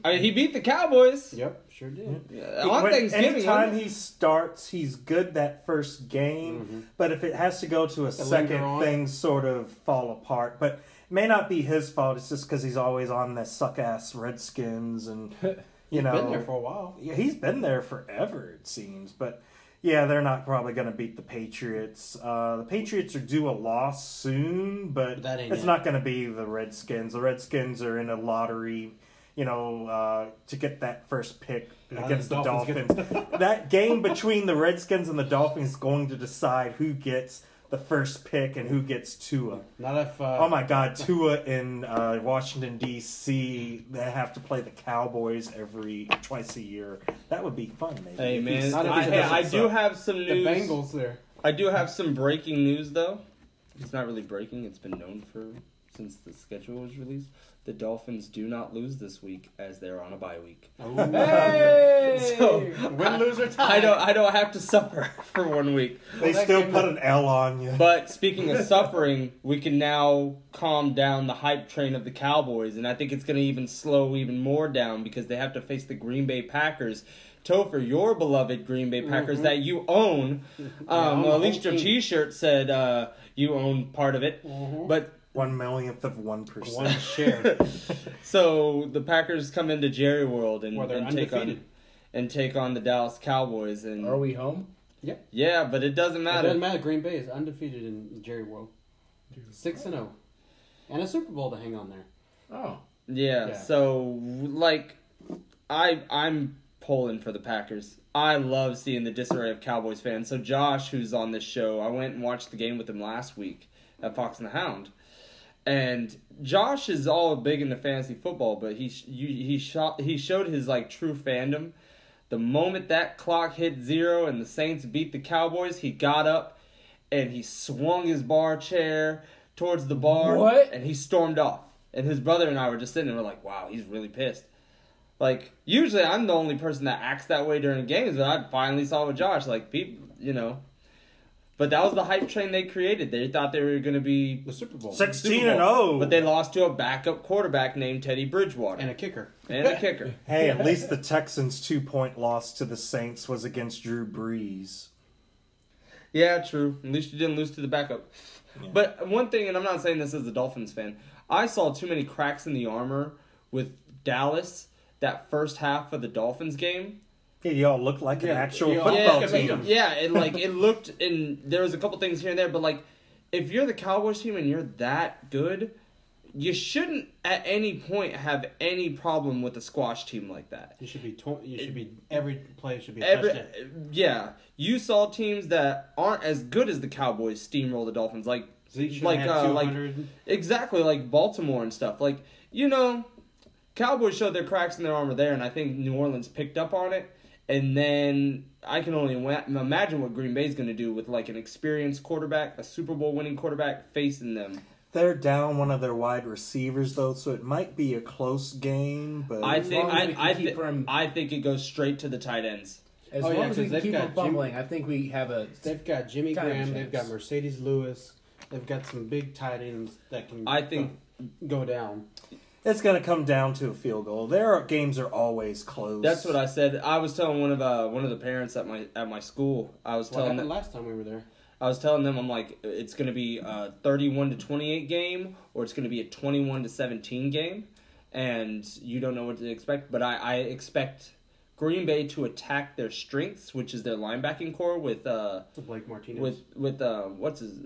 Speaker 1: I mean, he beat the Cowboys
Speaker 4: yep, sure did.
Speaker 1: uh, on
Speaker 2: When-
Speaker 1: Thanksgiving.
Speaker 2: Anytime
Speaker 1: wasn't
Speaker 2: he starts, he's good that first game. But if it has to go to a
Speaker 4: To
Speaker 2: second, things sort of fall apart. But it may not be his fault. It's just because he's always on the suck ass Redskins, and you
Speaker 4: He's
Speaker 2: know,
Speaker 4: been there for a while.
Speaker 2: yeah, he's been there forever. It seems, but. Yeah, they're not probably going to beat the Patriots. Uh, the Patriots are due a loss soon, but
Speaker 4: But that ain't
Speaker 2: it's
Speaker 4: it.
Speaker 2: not going to be the Redskins. The Redskins are in a lottery, you know, uh, to get that first pick against
Speaker 4: the
Speaker 2: the
Speaker 4: Dolphins
Speaker 2: Dolphins. that game between the Redskins and the Dolphins is going to decide who gets the first pick and who gets Tua.
Speaker 4: Not if. Uh,
Speaker 2: Oh my God, Tua in uh, Washington D.C. They have to play the Cowboys every twice a year. That would be fun. Maybe.
Speaker 1: Hey
Speaker 2: If
Speaker 1: man,
Speaker 2: he's-
Speaker 4: Not if
Speaker 1: I, hey, I do have some news. the.
Speaker 4: Bengals there.
Speaker 1: I do have some breaking news though. It's not really breaking. It's been known for since the schedule was released. The Dolphins do not lose this week as they're on a bye week.
Speaker 3: Hey!
Speaker 1: So
Speaker 4: Win, lose, or tie.
Speaker 1: I don't I don't have to suffer for one week.
Speaker 2: They
Speaker 4: that
Speaker 2: still
Speaker 4: game-
Speaker 2: put an L on you.
Speaker 1: But speaking of suffering, we can now calm down the hype train of the Cowboys, and I think it's going to even slow even more down because they have to face the Green Bay Packers. Topher, your beloved Green Bay Packers that you own. Um,
Speaker 4: own
Speaker 1: well, at least your. T-shirt said uh, you own part of it, but
Speaker 2: One millionth of one
Speaker 4: One
Speaker 2: percent.
Speaker 4: share.
Speaker 1: so the Packers come into Jerry World and,
Speaker 4: Well,
Speaker 1: and take on and take on the Dallas Cowboys, and
Speaker 3: Are we home?
Speaker 1: yeah, Yeah, but it doesn't
Speaker 4: It
Speaker 1: matter.
Speaker 4: doesn't matter. Green Bay is undefeated in Jerry World. Six and zero, and a Super Bowl to hang on there.
Speaker 3: Oh.
Speaker 1: Yeah,
Speaker 4: Yeah.
Speaker 1: so like I I'm pulling for the Packers. I love seeing the disarray of Cowboys fans. So Josh, who's on this show, I went and watched the game with him last week at Fox and the Hound. And Josh is all big into fantasy football, but he you, he shot he showed his like true fandom. The moment that clock hit zero and the Saints beat the Cowboys, he got up and he swung his bar chair towards the bar
Speaker 3: What?
Speaker 1: and he stormed off. And his brother and I were just sitting there, we're like, wow, he's really pissed. Like, usually I'm the only person that acts that way during games, but I finally saw with Josh, like, people, you know. But that was the hype train they created. They thought they were going to be
Speaker 4: The Super Bowl
Speaker 2: Six-
Speaker 1: Super
Speaker 2: 16 and
Speaker 1: Bowl,
Speaker 2: 0.
Speaker 1: But they lost to a backup quarterback named Teddy Bridgewater
Speaker 4: and a kicker.
Speaker 1: and a kicker.
Speaker 2: Hey, at least the Texans' two point loss to the Saints was against Drew Brees.
Speaker 1: Yeah, true. At least you didn't lose to the backup.
Speaker 2: Yeah.
Speaker 1: But one thing, and I'm not saying this as a Dolphins fan, I saw too many cracks in the armor with Dallas that first half of the Dolphins game.
Speaker 2: Yeah, y'all look like an
Speaker 4: Yeah,
Speaker 2: actual
Speaker 4: y'all-
Speaker 2: football
Speaker 3: Yeah,
Speaker 2: team.
Speaker 1: Yeah, it like it looked, and there was a couple things here and there, but like if you're the Cowboys team and you're that good, you shouldn't at any point have any problem with a squash team like that.
Speaker 4: You should be. Tw- you should be. Every play should be a
Speaker 1: Every
Speaker 4: touchdown.
Speaker 1: yeah, you saw teams that aren't as good as the Cowboys steamroll the Dolphins, like
Speaker 4: Zeke should
Speaker 1: like,
Speaker 4: have
Speaker 1: uh,
Speaker 4: had
Speaker 1: like-
Speaker 4: 200.
Speaker 1: exactly like Baltimore and stuff. Like you know, Cowboys showed their cracks in their armor there, and I think New Orleans picked up on it. And then I can only imagine what Green Bay's going to do with like an experienced quarterback, a Super Bowl winning quarterback facing them.
Speaker 2: They're down one of their wide receivers though, so it might be a close game. But
Speaker 1: I
Speaker 3: As
Speaker 1: think
Speaker 3: long as
Speaker 1: I
Speaker 3: we can
Speaker 1: I,
Speaker 3: keep
Speaker 1: thi-
Speaker 3: from-
Speaker 1: I think it goes straight to the tight ends.
Speaker 3: As
Speaker 4: Oh,
Speaker 3: long
Speaker 4: yeah,
Speaker 3: as we
Speaker 4: 'cause
Speaker 3: can
Speaker 4: they've
Speaker 3: keep
Speaker 4: got
Speaker 3: them
Speaker 4: Jim-
Speaker 3: fumbling, I think we have a.
Speaker 4: They've got Jimmy Graham.
Speaker 3: chance.
Speaker 4: They've got Marcedes Lewis. They've got some big tight ends that can.
Speaker 1: I think-
Speaker 4: uh, go down.
Speaker 2: It's going to come down to a field goal. Their games are always close.
Speaker 1: That's what I said. I was telling one of uh, one of the parents at my at my school. I was
Speaker 4: What
Speaker 1: telling them,
Speaker 4: last time we were there?
Speaker 1: I was telling them I'm like it's going to be a 31 to 28 game or it's going to be a 21 to 17 game and you don't know what to expect, but I I expect Green Bay to attack their strengths, which is their linebacking core with uh
Speaker 4: Blake Martinez.
Speaker 1: with with uh what's his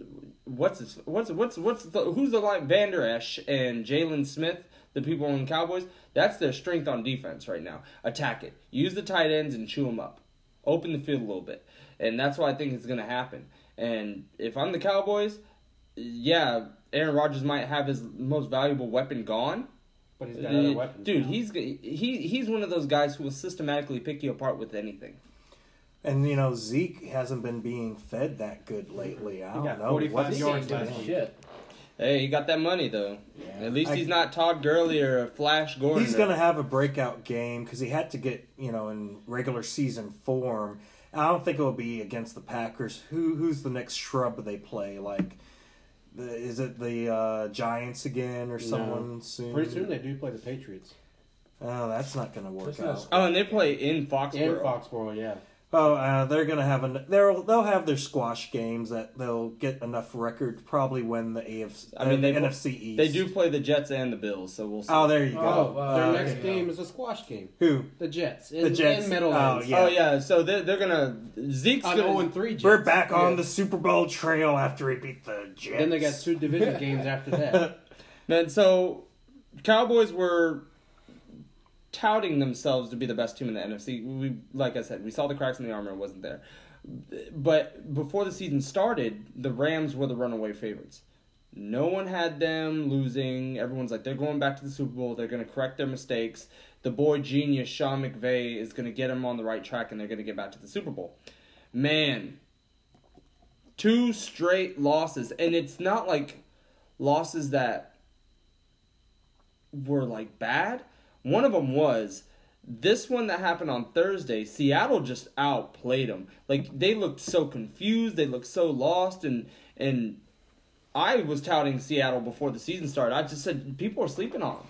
Speaker 1: what's his what's what's what's the, who's the line Vander Esch and Jaylon Smith the people on the Cowboys that's their strength on defense right now attack it use the tight ends and chew them up open the field a little bit and that's what I think is gonna happen and if I'm the Cowboys yeah Aaron Rodgers might have his most valuable weapon gone
Speaker 4: but he's got other
Speaker 1: Uh,
Speaker 4: weapons.
Speaker 1: dude
Speaker 4: now.
Speaker 1: he's he he's one of those guys who will systematically pick you apart with anything
Speaker 2: And you know Zeke hasn't been being fed that good lately. I
Speaker 4: He
Speaker 2: don't
Speaker 4: got
Speaker 2: know
Speaker 4: 45
Speaker 2: what's-
Speaker 3: He
Speaker 4: yards
Speaker 3: doing shit.
Speaker 1: Hey he got that money though
Speaker 3: Yeah.
Speaker 1: at least
Speaker 2: I-
Speaker 1: he's not Todd Gurley or Flash Gordon
Speaker 2: He's
Speaker 1: or-
Speaker 2: going to have a breakout game because he had to get you know in regular season form. I don't think it will be against the Packers. Who who's the next shrub they play? Like, the, is it the uh, Giants again or someone soon?
Speaker 4: Pretty soon they do play the Patriots
Speaker 2: Oh, that's not going to work
Speaker 3: That's not
Speaker 2: out.
Speaker 1: Oh, and they play in Foxborough.
Speaker 4: in Foxborough. Yeah,
Speaker 2: Oh, uh, they're gonna have an they'll they'll have their squash games that they'll get enough record probably win the AFC.
Speaker 1: I mean,
Speaker 2: uh,
Speaker 1: they-
Speaker 2: NFC East.
Speaker 1: They do play the Jets and the Bills, so we'll see.
Speaker 2: Oh, there you go.
Speaker 3: Oh, uh,
Speaker 4: their
Speaker 3: there
Speaker 4: next game
Speaker 3: go.
Speaker 4: is a squash game.
Speaker 2: Who?
Speaker 4: The Jets. In,
Speaker 2: The Jets.
Speaker 4: In Meadowlands.
Speaker 2: Oh, yeah.
Speaker 1: Oh yeah, so they're they're gonna Zeke's
Speaker 4: On
Speaker 1: gonna
Speaker 4: 0 3 Jets.
Speaker 2: We're back on
Speaker 4: Yeah.
Speaker 2: the Super Bowl trail after he beat the Jets.
Speaker 4: Then they got two division games after that.
Speaker 1: man. So Cowboys were touting themselves to be the best team in the NFC. We like I said, we saw the cracks in the armor, it wasn't there. But before the season started, the Rams were the runaway favorites. No one had them losing. Everyone's like, they're going back to the Super Bowl. They're going to correct their mistakes. The boy genius, Sean McVay, is going to get them on the right track and they're going to get back to the Super Bowl. Man, two straight losses. And it's not like losses that were like bad. One of them was this one that happened on Thursday. Seattle just outplayed them. Like they looked so confused, they looked so lost, and and I was touting Seattle before the season started. I just said people are sleeping on them.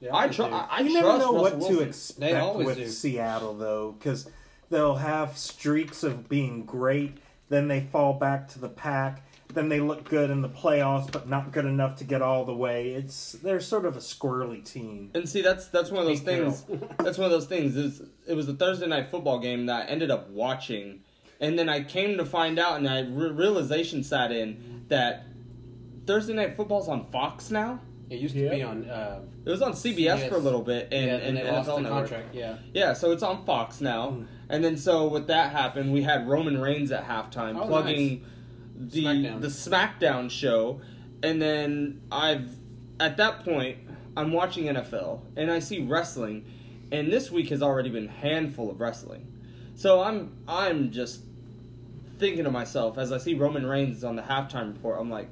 Speaker 4: Yeah,
Speaker 1: I
Speaker 4: do.
Speaker 1: I, I
Speaker 2: you never know
Speaker 1: Russell
Speaker 2: what to
Speaker 1: Wilson.
Speaker 4: They
Speaker 2: expect with
Speaker 4: do.
Speaker 2: Seattle though, because they'll have streaks of being great, then they fall back to the pack, then they look good in the playoffs, but not good enough to get all the way. It's they're sort of a squirrely team.
Speaker 1: And see, that's that's one of those things. that's one of those things. Is it was a Thursday night football game that I ended up watching, and then I came to find out, and I re- realization sat in that Thursday night football's on Fox now.
Speaker 4: It used to
Speaker 3: Yeah.
Speaker 4: be on. Uh,
Speaker 1: It was on CBS for a little bit, and
Speaker 4: yeah,
Speaker 1: and,
Speaker 4: and they lost
Speaker 1: NFL
Speaker 4: the
Speaker 1: Network.
Speaker 4: contract. Yeah.
Speaker 1: Yeah, so it's on Fox now.
Speaker 2: Hmm.
Speaker 1: And then so with that happened, we had Roman Reigns at halftime
Speaker 4: Oh,
Speaker 1: plugging the
Speaker 4: SmackDown.
Speaker 1: the SmackDown show, and then I've at that point I'm watching NFL and I see wrestling, and this week has already been handful of wrestling. So I'm I'm just thinking to myself as I see Roman Reigns on the halftime report, I'm like,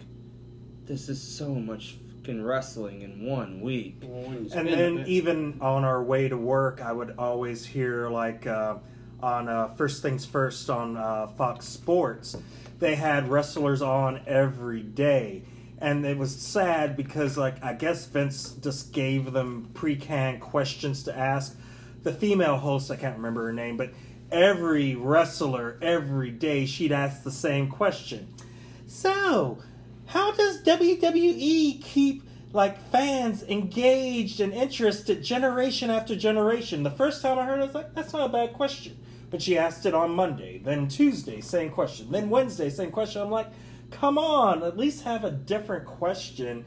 Speaker 1: this is so much fucking wrestling in one week.
Speaker 4: Well,
Speaker 2: And then even on our way to work, I would always hear like uh, on uh, First Things First on uh, Fox Sports, they had wrestlers on every day, and it was sad because like I guess Vince just gave them pre-canned questions to ask. The female host, I can't remember her name, but every wrestler every day she'd ask the same question. So, how does WWE keep like fans engaged and interested generation after generation? The first time I heard it, I was like, that's not a bad question. But she asked it on Monday, then Tuesday, same question, then Wednesday, same question. I'm like, come on, at least have a different question.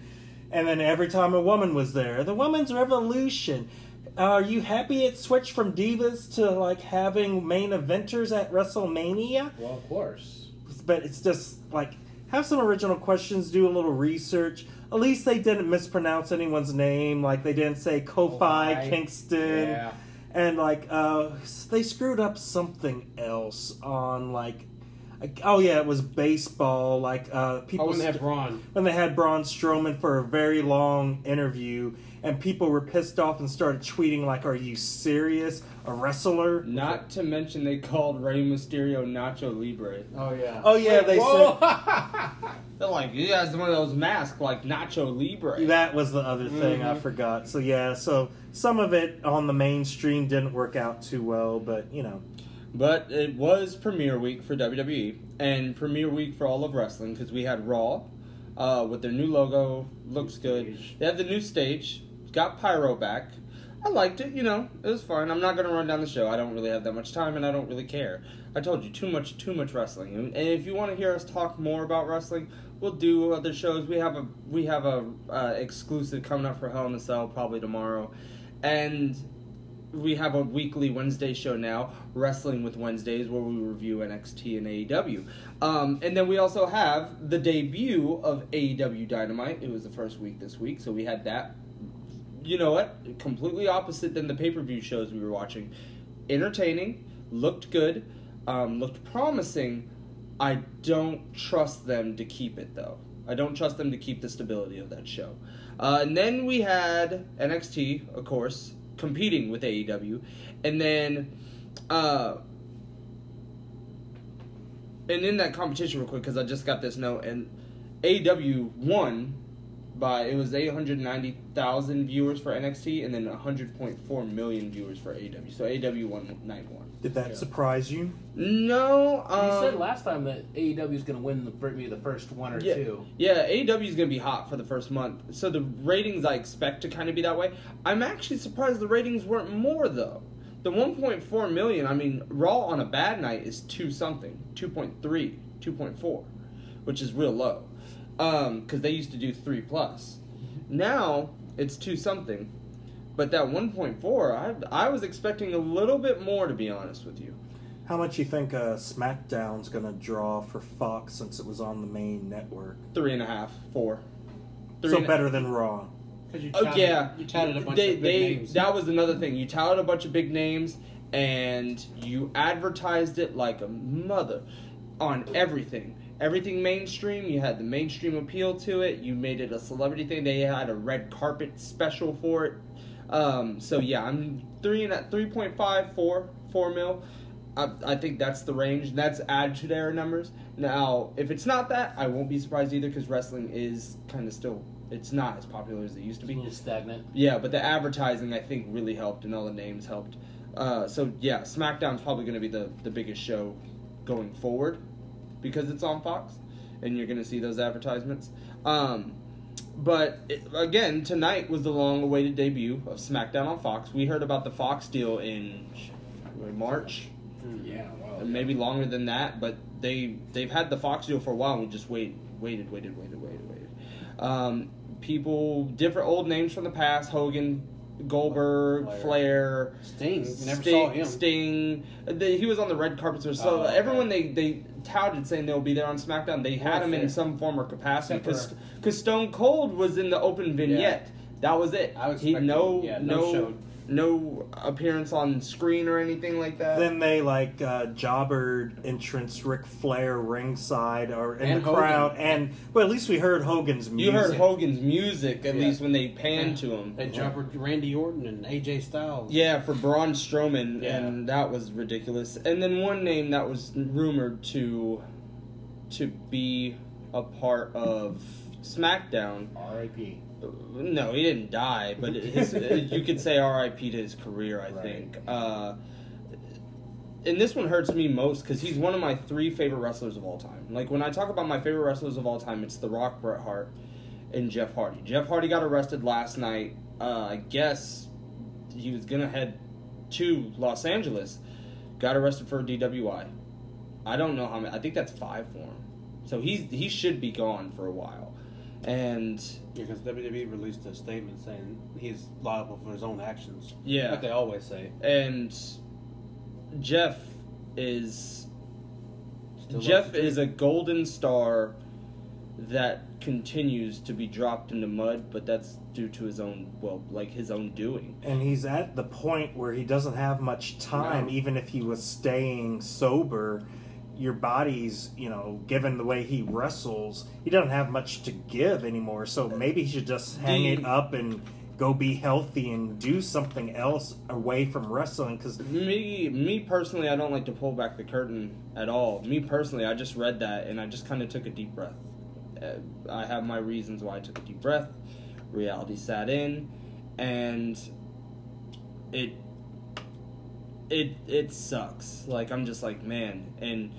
Speaker 2: And then every time a woman was there, the women's revolution. Are you happy it switched from divas to like having main eventers at WrestleMania?
Speaker 3: Well, of course.
Speaker 2: But it's just like have some original questions, do a little research. At least they didn't mispronounce anyone's name, like they didn't say Kofi
Speaker 3: Kofi.
Speaker 2: Kingston,
Speaker 3: Yeah.
Speaker 2: And like uh, they screwed up something else on like. Oh yeah, it was baseball. Like uh, people
Speaker 4: Oh, when they have Braun.
Speaker 2: when they had Braun Strowman for a very long interview, and people were pissed off and started tweeting like, "Are you serious? A wrestler?"
Speaker 1: Not to mention they called Rey Mysterio Nacho Libre.
Speaker 4: Oh yeah.
Speaker 2: Oh yeah, they
Speaker 3: Whoa!
Speaker 1: They're like, he has one of those masks like Nacho Libre.
Speaker 2: that was the other thing I
Speaker 1: Mhm.
Speaker 2: forgot. So yeah, so some of it on the mainstream didn't work out too well, but you know,
Speaker 1: But it was premiere week for WWE and premiere week for all of wrestling because we had Raw uh, with their new logo. Looks good. They have the new stage. Got Pyro back. I liked it. You know, it was fun. I'm not gonna run down the show. I don't really have that much time, and I don't really care. I told you too much, too much wrestling. And and if you want to hear us talk more about wrestling, we'll do other shows. We have a we have a uh, exclusive coming up for Hell in a Cell probably tomorrow, and we have a weekly Wednesday show now, Wrestling with Wednesdays, where we review NXT and AEW. Um, and then we also have the debut of AEW Dynamite. It was the first week this week, so we had that. You know what? Completely opposite than the pay per view shows we were watching. Entertaining, looked good, um, looked promising. I don't trust them to keep it though. I don't trust them to keep the stability of that show. Uh, and then we had NXT, of course, competing with AEW, and then, uh, and in that competition, real quick, because I just got this note, and AEW won by it was 890,000 viewers for NXT, and then 100.4 million viewers for AEW. So AEW won 9-1.
Speaker 2: did that
Speaker 3: Yeah.
Speaker 2: surprise you?
Speaker 1: No, um,
Speaker 3: you said last time that AEW is going to win the, maybe the first one or
Speaker 1: Yeah.
Speaker 3: two.
Speaker 1: Yeah, AEW is going to be hot for the first month. So the ratings I expect to kind of be that way. I'm actually surprised the ratings weren't more though. The 1.4 million, I mean, Raw on a bad night is 2 something, 2.3, 2.4, which is real low. Um cuz they used to do 3 plus. Now it's 2 something. But that 1.4, I I was expecting a little bit more to be honest with you.
Speaker 2: How much you think uh, SmackDown's gonna draw for Fox since it was on the main network?
Speaker 1: Three and a half, four. Three
Speaker 2: so
Speaker 1: and a-
Speaker 2: better than Raw.
Speaker 4: Because you
Speaker 1: Oh yeah,
Speaker 4: you touted a bunch
Speaker 1: they,
Speaker 4: of big
Speaker 1: they,
Speaker 4: names.
Speaker 1: That was another thing. You touted a bunch of big names, and you advertised it like a mother on everything. Everything mainstream. You had the mainstream appeal to it. You made it a celebrity thing. They had a red carpet special for it. Um, so yeah, I'm three and at three point five four four mil. I, I think that's the range. That's add to their numbers. Now, if it's not that, I won't be surprised either because wrestling is kind of still. It's not as popular as it used to be.
Speaker 3: stagnant.
Speaker 1: Yeah, but the advertising I think really helped, and all the names helped. Uh, so yeah, SmackDown's probably going to be the the biggest show going forward because it's on Fox, and you're going to see those advertisements. Um, but it, again, tonight was the long-awaited debut of SmackDown on Fox. We heard about the Fox deal in March,
Speaker 3: Yeah, well,
Speaker 1: maybe longer than that, but they they've had the Fox deal for a while. and We just wait, waited, waited, waited, waited, waited. Um, people, different old names from the past: Hogan, Goldberg,
Speaker 4: Flair.
Speaker 1: Flair.
Speaker 4: Sting. You never
Speaker 1: Sting,
Speaker 4: saw him.
Speaker 1: Sting. The, he was on the red carpet, so
Speaker 4: Oh, okay.
Speaker 1: everyone they, they touted saying they'll be there on SmackDown. They had him in some form or capacity
Speaker 3: Except
Speaker 1: because Stone Cold was in the open vignette. That was it.
Speaker 4: I was
Speaker 1: he no
Speaker 4: yeah, no
Speaker 1: no
Speaker 4: show.
Speaker 1: No appearance on screen or anything like that.
Speaker 2: Then they like uh, jobbered entrance Ric Flair ringside or in
Speaker 4: And
Speaker 2: the
Speaker 4: Hogan.
Speaker 2: crowd, and well, at least we heard Hogan's music.
Speaker 1: you heard Hogan's music at
Speaker 4: Yeah.
Speaker 1: least when they panned to him.
Speaker 4: They jumpered Randy Orton and AJ Styles.
Speaker 1: Yeah, for Braun Strowman,
Speaker 4: Yeah.
Speaker 1: and that was ridiculous. And then one name that was rumored to to be a part of SmackDown.
Speaker 3: R.I.P.
Speaker 1: No, he didn't die, but his, you could say R.I.P. to his career. I
Speaker 3: Right.
Speaker 1: think. Uh, and this one hurts me most because he's one of my three favorite wrestlers of all time. Like when I talk about my favorite wrestlers of all time, it's The Rock, Bret Hart, and Jeff Hardy. Jeff Hardy got arrested last night. Uh, I guess he was gonna head to Los Angeles. Got arrested for a DWI. I don't know how many. I think that's five for him. So he's he should be gone for a while. And
Speaker 4: Yeah, because WWE released a statement saying he's liable for his own actions.
Speaker 1: yeah,
Speaker 4: Like they always say.
Speaker 1: and Jeff is
Speaker 4: Still
Speaker 1: Jeff is a golden star that continues to be dropped in the mud, but that's due to his own well, like his own doing.
Speaker 2: And he's at the point where he doesn't have much time,
Speaker 1: No.
Speaker 2: even if he was staying sober. Your body's, you know, given the way he wrestles, he doesn't have much to give anymore. So maybe he should just hang it up and go be healthy and do something else away from wrestling. Because
Speaker 1: Me, me personally, I don't like to pull back the curtain at all. Me personally, I just read that and I just kind of took a deep breath. Uh, I have my reasons why I took a deep breath. Reality sat in, and it, it, it sucks. Like I'm just like man, and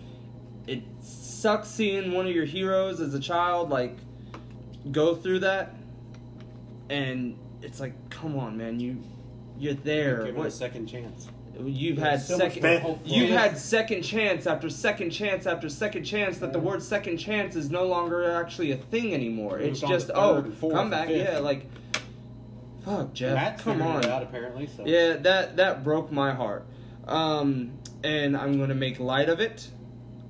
Speaker 1: it sucks seeing one of your heroes as a child like go through that, and it's like, come on, man, you, you're there.
Speaker 4: Give it a second chance.
Speaker 1: You've
Speaker 3: There's
Speaker 1: had
Speaker 3: so
Speaker 1: second. You've had second chance after second chance after second chance. That the word second chance is no longer actually a thing anymore.
Speaker 4: Moved
Speaker 1: It's just oh,
Speaker 4: fourth
Speaker 1: come back, yeah, like fuck, Jeff,
Speaker 4: Matt
Speaker 1: come on.
Speaker 4: out apparently. So
Speaker 1: Yeah, that that broke my heart, um, and I'm gonna make light of it,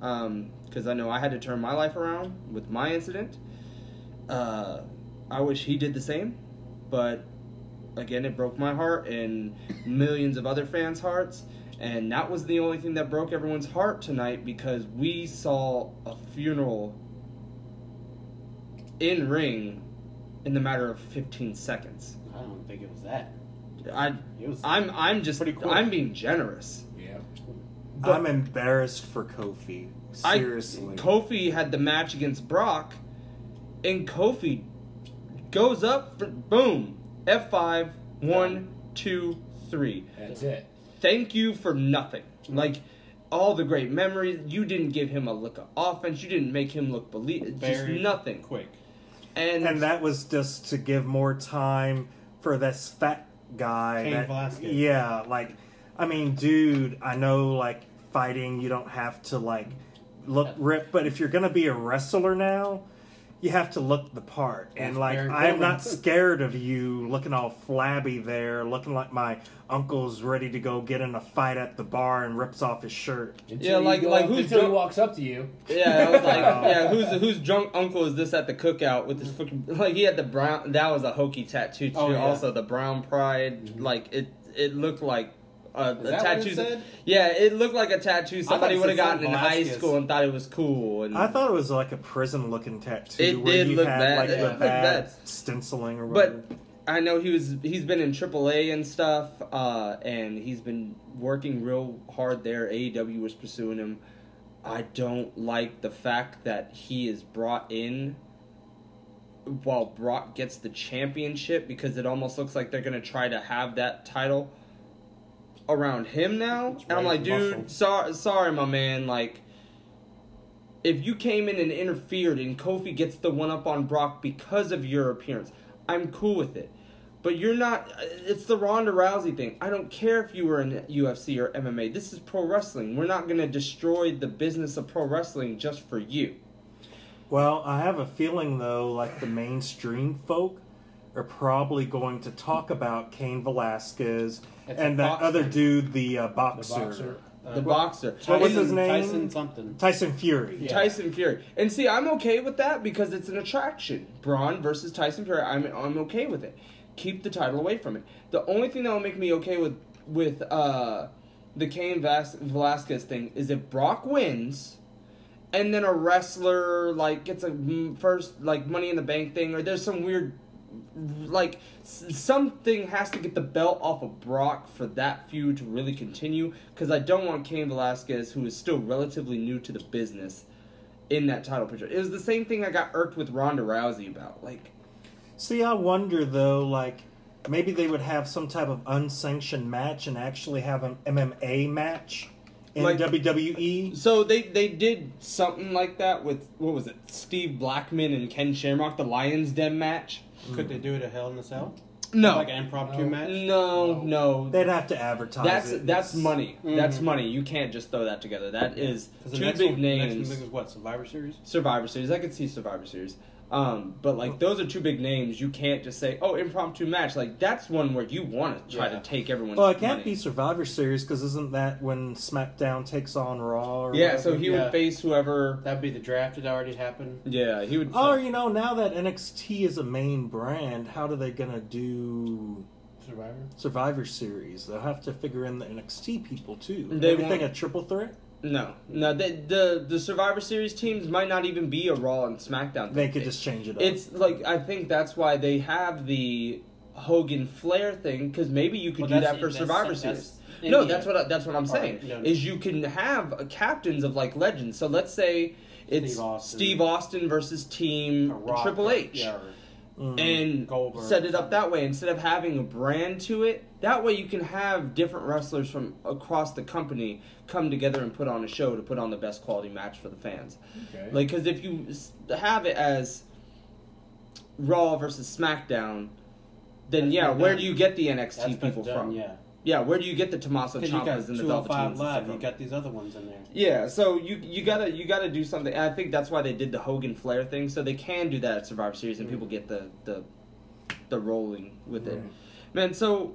Speaker 1: because I know I had to turn my life around with my incident. Uh, I wish he did the same, but again, it broke my heart and millions of other fans' hearts. And that was the only thing that broke everyone's heart tonight because we saw a funeral in ring in the matter of 15 seconds.
Speaker 4: I don't think it was that.
Speaker 1: I
Speaker 4: It was.
Speaker 1: I'm I'm just
Speaker 4: Pretty quick.
Speaker 1: I'm being generous.
Speaker 3: Yeah.
Speaker 1: But-
Speaker 2: I'm embarrassed for Kofi. Seriously.
Speaker 1: I, Kofi had the match against Brock, and Kofi goes up for boom F5 one two three.
Speaker 3: That's it.
Speaker 1: Thank you for nothing. Like all the great memories, you didn't give him a look of offense. You didn't make him look believe. Just nothing.
Speaker 4: quick.
Speaker 1: And,
Speaker 2: and that was just to give more time for this fat guy.
Speaker 4: Cain
Speaker 2: that-
Speaker 4: Velasquez.
Speaker 2: Yeah, like, I mean, dude, I know, like, fighting, you don't have to, like, look ripped, but if you're gonna be a wrestler now, you have to look the part. And, like, I'm not scared of you looking all flabby there, looking like my uncle's ready to go get in a fight at the bar and rips off his shirt.
Speaker 3: Until
Speaker 1: Yeah, like- like who's
Speaker 3: until he
Speaker 1: drunk-
Speaker 3: walks up to you.
Speaker 1: Yeah, I was like,
Speaker 2: Wow.
Speaker 1: yeah, who's whose drunk uncle is this at the cookout with his fucking like he had the brown that was a hokey tattoo oh, too.
Speaker 4: Oh, yeah.
Speaker 1: Also the brown pride, mm-hmm. like it it looked like a,
Speaker 4: Is
Speaker 1: a
Speaker 4: that what
Speaker 1: tattoo.
Speaker 4: it said?
Speaker 1: Yeah, it looked like a tattoo somebody
Speaker 4: it
Speaker 1: would have gotten in high school and thought it was cool. And
Speaker 2: I thought it was like a prison looking tattoo.
Speaker 1: It
Speaker 2: where
Speaker 1: did
Speaker 2: you
Speaker 1: look
Speaker 2: had,
Speaker 1: bad.
Speaker 2: Like
Speaker 1: It
Speaker 2: the
Speaker 1: looked
Speaker 2: bad
Speaker 1: bad.
Speaker 2: stenciling or whatever.
Speaker 1: But- I know he was he's been in AAA and stuff, uh, and he's been working real hard there. AEW was pursuing him. I don't like the fact that he is brought in while Brock gets the championship because it almost looks like they're gonna try to have that title around him now.
Speaker 4: It's
Speaker 1: And I'm like, dude, sorry, sorry, my man. Like, if you came in and interfered and Kofi gets the one up on Brock because of your appearance, I'm cool with it. But you're not. Uh, it's the Ronda Rousey thing. I don't care if you were in UFC or MMA. This is pro wrestling. We're not gonna destroy the business of pro wrestling just for you.
Speaker 2: Well, I have a feeling though, like the mainstream folk are probably going to talk about Cain Velasquez
Speaker 4: It's
Speaker 2: and
Speaker 4: a
Speaker 2: that
Speaker 4: boxer.
Speaker 2: other dude, the uh,
Speaker 3: The
Speaker 2: boxer,
Speaker 3: boxer.
Speaker 4: Uh,
Speaker 1: The boxer.
Speaker 2: What was
Speaker 1: And-
Speaker 2: his name?
Speaker 4: Tyson something.
Speaker 2: Tyson Fury.
Speaker 4: Yeah.
Speaker 1: Tyson Fury. And see, I'm okay with that because it's an attraction. Braun versus Tyson Fury. I'm I'm okay with it. Keep the title away from it. The only thing that will make me okay with with uh, the Cain Vas- Velasquez thing is if Brock wins, and then a wrestler like gets a first like Money in the Bank thing, or there's some weird like something has to get the belt off of Brock for that feud to really continue because I don't want Cain Velasquez, who is still relatively new to the business, in that title picture. It was the same thing I got irked with Ronda Rousey about. Like,
Speaker 2: See, I wonder though, like maybe they would have some type of unsanctioned match and actually have an MMA match in
Speaker 1: Like-
Speaker 2: WWE.
Speaker 1: So they they did something like that with what was it? Steve Blackman and Ken Shamrock, the Lions Den match.
Speaker 4: Could they do it at Hell in a Cell?
Speaker 1: No,
Speaker 4: Like an impromptu
Speaker 3: No.
Speaker 4: match?
Speaker 1: no, no.
Speaker 2: They'd have to advertise
Speaker 1: That's
Speaker 2: it.
Speaker 1: that's
Speaker 2: It's-
Speaker 1: money. That's
Speaker 4: Mhm.
Speaker 1: money. You can't just throw that together. That is
Speaker 4: 'Cause the
Speaker 1: two
Speaker 4: next
Speaker 1: big
Speaker 4: one, the next
Speaker 1: names.
Speaker 4: one is what? Survivor Series?
Speaker 1: Survivor Series. I could see Survivor Series. Um, but like those are two big names. You can't just say, "Oh, impromptu match." Like that's one where you want to try
Speaker 4: Yeah.
Speaker 1: to take everyone.
Speaker 2: Well, it can't
Speaker 1: money.
Speaker 2: be Survivor Series because isn't that when SmackDown takes on Raw? Or
Speaker 1: Yeah, so he
Speaker 4: Yeah.
Speaker 1: would face whoever.
Speaker 4: That'd be the draft that already happened.
Speaker 1: Yeah, he would.
Speaker 2: Oh, you know, now that NXT is a main brand, how are they gonna do
Speaker 3: Survivor.
Speaker 2: Survivor Series? They'll have to figure in the NXT people too.
Speaker 1: They
Speaker 2: Everything
Speaker 1: won't-
Speaker 2: a triple threat.
Speaker 1: No, no. The, the the Survivor Series teams might not even be a Raw and SmackDown.
Speaker 2: They
Speaker 1: thing.
Speaker 2: could just change it up.
Speaker 1: It's like I think that's why they have the Hogan Flair thing because maybe you could
Speaker 4: Well,
Speaker 1: do that for Survivor
Speaker 4: that's
Speaker 1: Series.
Speaker 4: India.
Speaker 1: No, that's what I, that's what I'm
Speaker 4: Part
Speaker 1: saying.
Speaker 4: of- yeah.
Speaker 1: Is you can have uh, captains of like legends. So let's say it's
Speaker 4: Steve Austin.
Speaker 1: Steve Austin versus Team
Speaker 4: Rock,
Speaker 1: Triple H.
Speaker 4: Yeah, or
Speaker 2: Mm.
Speaker 1: and
Speaker 4: Goldberg.
Speaker 1: set it up that way instead of having a brand to it. That way you can have different wrestlers from across the company come together and put on a show to put on the best quality match for the fans.
Speaker 3: Okay.
Speaker 1: Like, because if you have it as Raw versus SmackDown, then
Speaker 4: That's
Speaker 1: yeah, where
Speaker 4: done.
Speaker 1: do you get the NXT
Speaker 4: That's
Speaker 1: people
Speaker 4: done,
Speaker 1: from?
Speaker 4: Yeah.
Speaker 1: Yeah, where do you get the Tommaso
Speaker 4: Because
Speaker 1: Ciampas and the
Speaker 4: 205
Speaker 1: Velveteens?
Speaker 4: Live, you got these other ones in there.
Speaker 1: yeah, so you you gotta you gotta do something. And I think that's why they did the Hogan Flair thing, so they can do that at Survivor Series, and mm. people get the the the rolling with it. Man, so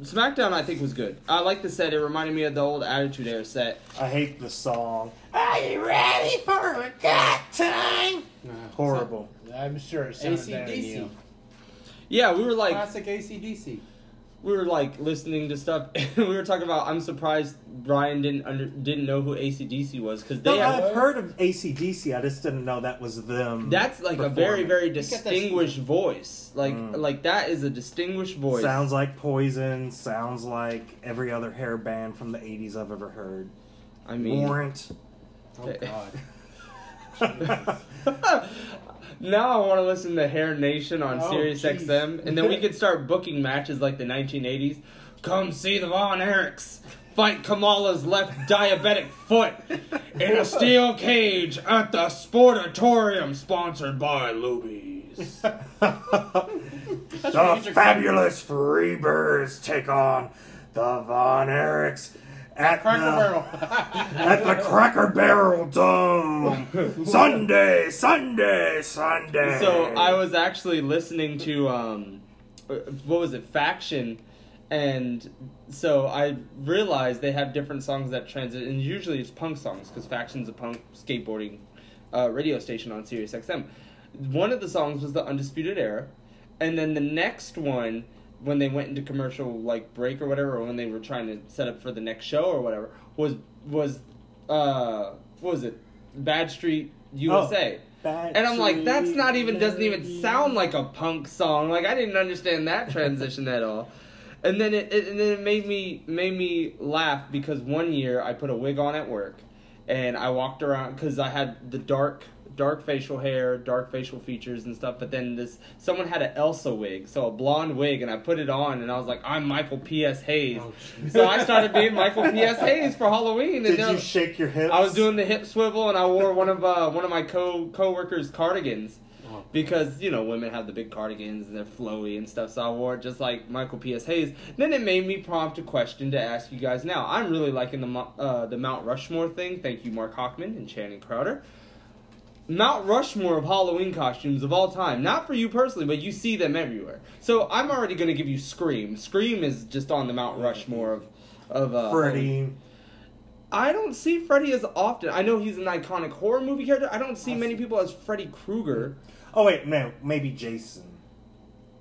Speaker 1: SmackDown I think was good. I like the set. It reminded me of the old Attitude Era set.
Speaker 2: I hate the song. Are you ready for a good time? Horrible.
Speaker 3: I'm sure it sounds better than
Speaker 4: AC/DC.
Speaker 3: you.
Speaker 1: Yeah, we were like
Speaker 4: Classic ACDC.
Speaker 1: We were like listening to stuff. and we were talking about. I'm surprised Brian didn't under didn't know who ACDC was because they
Speaker 2: No,
Speaker 1: have.
Speaker 2: I've heard of ACDC. I just didn't know that was them.
Speaker 1: That's like a very very distinguished voice. Like
Speaker 2: Mm.
Speaker 1: like that is a distinguished voice.
Speaker 2: Sounds like Poison. Sounds like every other hair band from the '80s I've ever heard.
Speaker 1: I mean.
Speaker 2: Warrant.
Speaker 4: Oh, God.
Speaker 1: now I want to listen to Hair Nation on
Speaker 3: Oh,
Speaker 1: Sirius
Speaker 3: jeez.
Speaker 1: XM, and then we could start booking matches like the 1980s. Come see the Von Erichs fight Kamala's left diabetic foot in a steel cage at the Sportatorium, sponsored by Luby's.
Speaker 2: the fabulous Freebirds take on the Von Erichs at
Speaker 4: Cracker
Speaker 2: the,
Speaker 4: Barrel.
Speaker 2: at the Cracker Barrel Dome. Sunday, Sunday, Sunday.
Speaker 1: So I was actually listening to um, uh, what was it, Faction, and so I realized they have different songs that transit, and usually it's punk songs because Faction's a punk skateboarding uh, radio station on Sirius XM. One of the songs was the Undisputed Era, and then the next one. When they went into commercial like break or whatever, or when they were trying to set up for the next show or whatever, was was uh what was it? Bad Street USA.
Speaker 2: Bad
Speaker 1: And I'm like, that's not even doesn't even sound like a punk song. Like I didn't understand that transition at all. And then it, it and then it made me made me laugh because one year I put a wig on at work, and I walked around because I had the dark dark facial hair, dark facial features and stuff. But then this someone had an Elsa wig, so a blonde wig, and I put it on, and I was like, I'm Michael P.S. Hayes.
Speaker 4: Oh,
Speaker 1: so I started being Michael P.S. Hayes for Halloween. And
Speaker 2: Did
Speaker 1: then-
Speaker 2: you shake your hips?
Speaker 1: I was doing the hip swivel, and I wore one of uh, one of my co coworkers' cardigans
Speaker 4: Oh.
Speaker 1: because you know women have the big cardigans and they're flowy and stuff. So I wore it just like Michael P.S. Hayes. Then it made me prompt a question to ask you guys. Now I'm really liking the uh, the Mount Rushmore thing. Thank you, Marc Hochman and Channing Crowder. Mount Rushmore of Halloween costumes of all time. Not for you personally, but you see them everywhere. So I'm already going to give you Scream. Scream is just on the Mount Rushmore of of uh,
Speaker 2: Freddy.
Speaker 1: I don't see Freddy as often. I know he's an iconic horror movie character. I don't see many people as Freddy Krueger.
Speaker 2: Oh wait, no, maybe Jason.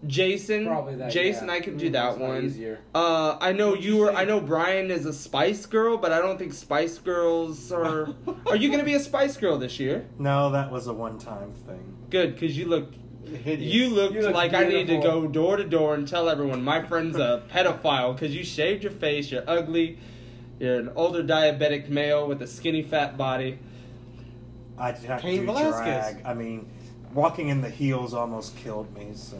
Speaker 1: Jason,
Speaker 3: Probably that.
Speaker 1: Jason,
Speaker 3: yeah.
Speaker 1: I could do
Speaker 3: Mm,
Speaker 1: that one.
Speaker 3: Easier.
Speaker 1: Uh, I know you
Speaker 4: you
Speaker 1: were. I know Brian is a Spice Girl, but I don't think Spice Girls are. are you gonna be a Spice Girl this year?
Speaker 2: No, that was a one-time thing.
Speaker 1: Good, because you look.
Speaker 4: Hideous.
Speaker 1: You looked
Speaker 3: You look
Speaker 1: like I need to go door to door and tell everyone my friend's a pedophile because you shaved your face, you're ugly, you're an older diabetic male with a skinny fat body.
Speaker 2: I have
Speaker 4: Cain
Speaker 2: to do
Speaker 4: Velasquez.
Speaker 2: drag. I mean, walking in the heels almost killed me. So,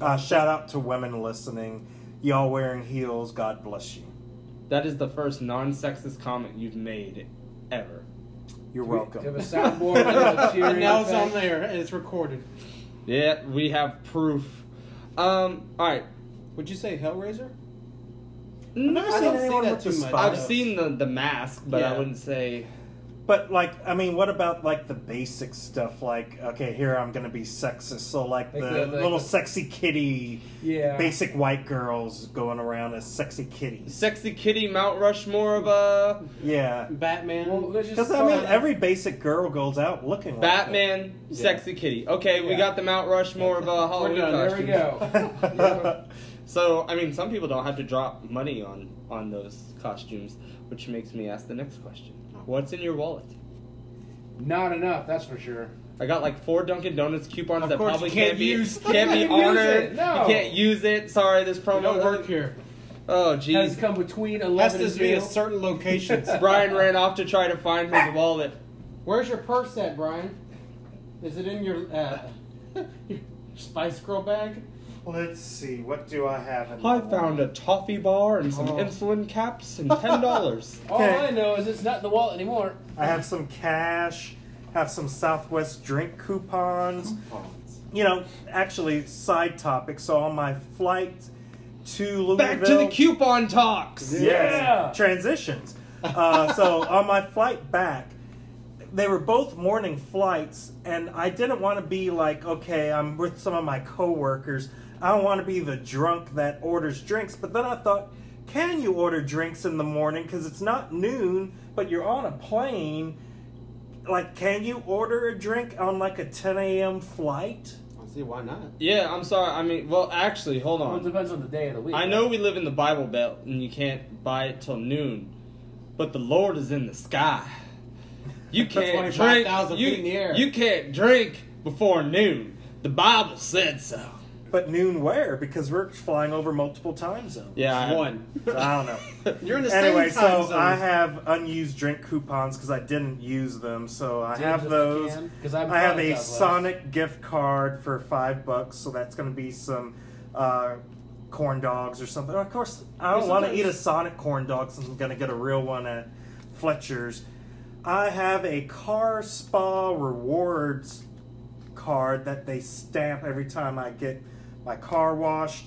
Speaker 2: uh, shout out to women listening. Y'all wearing heels, God bless you.
Speaker 1: That is the first non-sexist comment you've made ever.
Speaker 2: You're
Speaker 3: Do we have a
Speaker 2: welcome.
Speaker 3: soundboard a cheering
Speaker 4: And now it's on there and it's recorded.
Speaker 1: Yeah, we have proof. Um, all right.
Speaker 4: Would you say Hellraiser?
Speaker 2: never
Speaker 4: I
Speaker 2: seen
Speaker 4: don't
Speaker 2: anyone
Speaker 4: see that
Speaker 2: with the
Speaker 4: too much.
Speaker 2: spot.
Speaker 1: I've seen the the mask, but I
Speaker 4: Yeah.
Speaker 1: wouldn't say.
Speaker 2: But like, I mean, what about like the basic stuff? Like, okay, here I'm gonna be sexist. So like,
Speaker 3: Like
Speaker 2: the,
Speaker 3: the- like
Speaker 2: little
Speaker 3: the-
Speaker 2: sexy kitty,
Speaker 3: Yeah.
Speaker 2: basic white girls going around as sexy kitties.
Speaker 1: Sexy Kitty Mount Rushmore of uh
Speaker 2: Yeah,
Speaker 4: Batman.
Speaker 3: Well, let's
Speaker 2: because I mean, every basic girl goes out looking like
Speaker 1: Batman, Sexy Kitty. Okay, we
Speaker 3: Yeah.
Speaker 1: got the Mount Rushmore of uh,
Speaker 3: We're
Speaker 1: Halloween
Speaker 3: done. There we go.
Speaker 2: that.
Speaker 1: So I mean, some people don't have to drop money on on those costumes, which makes me ask the next question: What's in your wallet?
Speaker 3: Not enough, that's for sure.
Speaker 1: I got like four Dunkin' Donuts coupons
Speaker 4: Of
Speaker 1: that
Speaker 4: course
Speaker 1: probably
Speaker 4: you can't
Speaker 1: can't be
Speaker 4: use-
Speaker 1: can't be
Speaker 3: You can't use
Speaker 1: honored.
Speaker 3: it, no.
Speaker 1: You can't use it. Sorry, this promo
Speaker 4: don't work here.
Speaker 1: Oh
Speaker 3: Has
Speaker 1: jeez.
Speaker 3: come between
Speaker 4: Has
Speaker 3: 11
Speaker 4: to
Speaker 3: and
Speaker 4: be
Speaker 3: 0.
Speaker 4: at certain locations.
Speaker 1: Brian ran off to try to find his wallet.
Speaker 4: Where's your purse at, Brian? Is it in your uh, your Spice Girl bag?
Speaker 2: Let's see, what do I have? In
Speaker 1: I found a toffee bar and some
Speaker 2: Oh.
Speaker 1: insulin caps and ten dollars.
Speaker 3: All
Speaker 2: Okay.
Speaker 3: I know is it's not in the wallet anymore.
Speaker 2: I have some cash. Have some Southwest drink coupons. You know, actually, side topic. So on my flight to Louisville,
Speaker 1: Back to the coupon talks.
Speaker 2: Yes,
Speaker 3: Yeah.
Speaker 2: transitions. Uh, so on my flight back, they were both morning flights, and I didn't want to be like, okay, I'm with some of my coworkers. I don't want to be the drunk that orders drinks. But then I thought, can you order drinks in the morning? Because it's not noon, but you're on a plane. Like, can you order a drink on like a 10 a.m. flight?
Speaker 4: I'll see why not.
Speaker 1: Yeah, I'm sorry. I mean, well, actually, hold
Speaker 3: Well, it
Speaker 1: on.
Speaker 3: depends on the day of the week.
Speaker 1: I know we live in the Bible Belt and you can't buy it till noon, but the Lord is in the sky. You can't drink. You,
Speaker 4: feet in the air.
Speaker 1: you can't drink before noon. The Bible said so.
Speaker 2: But noon where? Because we're flying over multiple time zones.
Speaker 1: Yeah, I-
Speaker 4: One.
Speaker 2: I don't know.
Speaker 4: You're in the
Speaker 2: anyway,
Speaker 4: same time
Speaker 2: so
Speaker 4: zone.
Speaker 2: I have unused drink coupons because I didn't use them. So I have those.
Speaker 3: Because I'm
Speaker 2: I have a
Speaker 3: Southwest.
Speaker 2: Sonic gift card for five bucks, so that's going to be some uh, corn dogs or something. Of course, I don't
Speaker 3: Yeah,
Speaker 2: want to
Speaker 3: sometimes-
Speaker 2: eat a Sonic corn dog, since I'm going to get a real one at Fletcher's. I have a car spa rewards card that they stamp every time I get my car washed.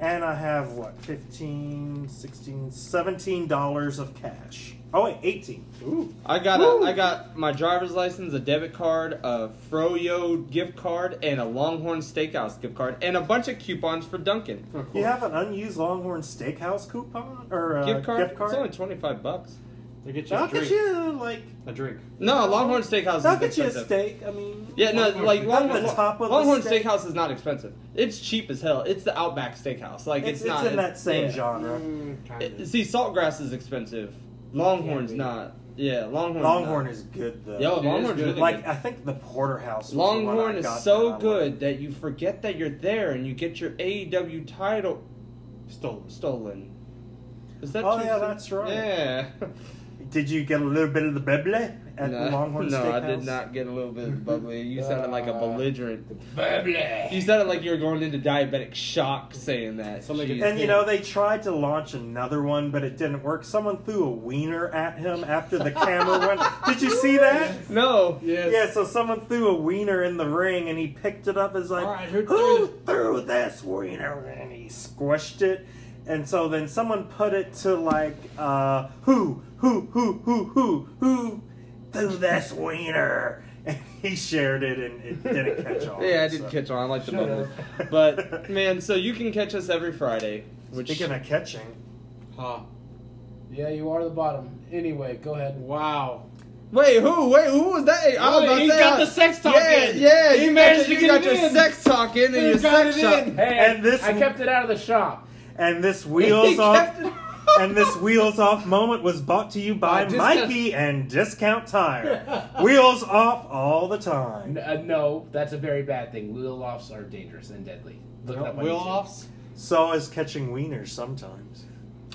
Speaker 2: And I have what, 15, 16, 17 dollars of cash. Oh wait, 18.
Speaker 4: Ooh.
Speaker 1: I got a, I got my driver's license, a debit card, a Froyo gift card, and a Longhorn Steakhouse gift card, and a bunch of coupons for Dunkin'
Speaker 4: Of course.
Speaker 2: You have an unused Longhorn Steakhouse coupon or uh,
Speaker 1: gift card.
Speaker 2: Gift card?
Speaker 1: It's only twenty five bucks.
Speaker 4: They get you a
Speaker 2: I'll get
Speaker 4: drink.
Speaker 2: you like
Speaker 4: A drink.
Speaker 1: No, Longhorn Steakhouse
Speaker 2: I'll
Speaker 1: is
Speaker 2: get you a
Speaker 1: expensive.
Speaker 2: steak. I mean,
Speaker 1: Yeah, no,
Speaker 4: Longhorn
Speaker 1: like
Speaker 4: Steakhouse.
Speaker 1: Longhorn,
Speaker 2: the top of the
Speaker 1: Longhorn
Speaker 2: steak.
Speaker 1: Steakhouse is not expensive. It's cheap as hell. It's the Outback Steakhouse. Like
Speaker 2: it's,
Speaker 1: it's,
Speaker 2: it's
Speaker 1: not
Speaker 2: in that same
Speaker 1: yeah.
Speaker 2: genre.
Speaker 4: Mm, kinda.
Speaker 1: It- see, Saltgrass is expensive. Longhorn's
Speaker 4: be.
Speaker 1: not. Yeah, Longhorn's
Speaker 2: Longhorn
Speaker 1: not.
Speaker 2: is good though.
Speaker 1: Yo,
Speaker 4: is
Speaker 1: Longhorn's
Speaker 4: good.
Speaker 1: really
Speaker 2: like
Speaker 1: good.
Speaker 2: I think the porterhouse. Was the one
Speaker 1: Longhorn
Speaker 2: I
Speaker 1: is
Speaker 2: got
Speaker 1: so
Speaker 2: that I
Speaker 1: good
Speaker 2: liked.
Speaker 1: that you forget that you're there and you get your AEW title
Speaker 4: Stolen.
Speaker 1: stolen. Is that
Speaker 2: Oh
Speaker 1: too
Speaker 2: yeah,
Speaker 1: soon?
Speaker 2: that's right.
Speaker 1: Yeah.
Speaker 2: Did you get a little bit of the beble at
Speaker 1: no,
Speaker 2: Longhorn
Speaker 1: no, I did not get a little bit of bubbly. You sounded like a
Speaker 3: Uh,
Speaker 1: belligerent.
Speaker 3: Bubbly.
Speaker 1: You sounded like you were going into diabetic shock saying that.
Speaker 4: Somebody
Speaker 1: Jeez.
Speaker 4: get-
Speaker 2: And you know they tried to launch another one, but it didn't work. Someone threw a wiener at him after the camera went. Did you see that?
Speaker 1: no.
Speaker 4: Yes.
Speaker 2: Yeah, so someone threw a wiener in the ring, and he picked it up as like,
Speaker 4: All right, who
Speaker 2: "Who
Speaker 4: threw
Speaker 2: threw this wiener?" And he squished it, and so then someone put it to like, uh, "Who, who, who, who, who, who threw this wiener?" And he shared it, and it didn't catch on.
Speaker 1: Yeah, I didn't
Speaker 2: so.
Speaker 1: catch on. I like the
Speaker 3: Shut
Speaker 1: bubbly. But man, so you can catch us every Friday. Which
Speaker 2: Speaking of catching,
Speaker 4: Huh.
Speaker 3: Yeah, you are the bottom. Anyway, go ahead.
Speaker 4: Wow.
Speaker 1: wait, who? Wait, who was that? Hey, I was
Speaker 4: Oh,
Speaker 1: about to
Speaker 4: he
Speaker 1: say,
Speaker 4: got
Speaker 1: uh,
Speaker 4: the sex talk
Speaker 1: Yeah,
Speaker 4: in.
Speaker 1: yeah.
Speaker 4: He
Speaker 1: you
Speaker 4: managed
Speaker 1: got,
Speaker 4: to
Speaker 1: your-
Speaker 4: get
Speaker 1: got
Speaker 4: it
Speaker 1: your
Speaker 4: in.
Speaker 1: sex talk in and
Speaker 4: He
Speaker 1: your
Speaker 4: got
Speaker 1: sex
Speaker 4: it
Speaker 1: shop.
Speaker 4: in.
Speaker 3: Hey,
Speaker 2: And this-
Speaker 3: I kept it out of the shop.
Speaker 2: and this wheels off.
Speaker 1: Kept it-
Speaker 2: And this wheels off moment was brought to you by
Speaker 4: Uh, discount-
Speaker 2: Mikey and Discount Tire. wheels off all the time.
Speaker 3: N- uh, no, that's a very bad thing. Wheel offs are dangerous and deadly. Look it up on
Speaker 4: Wheel offs?
Speaker 2: So is catching wieners sometimes.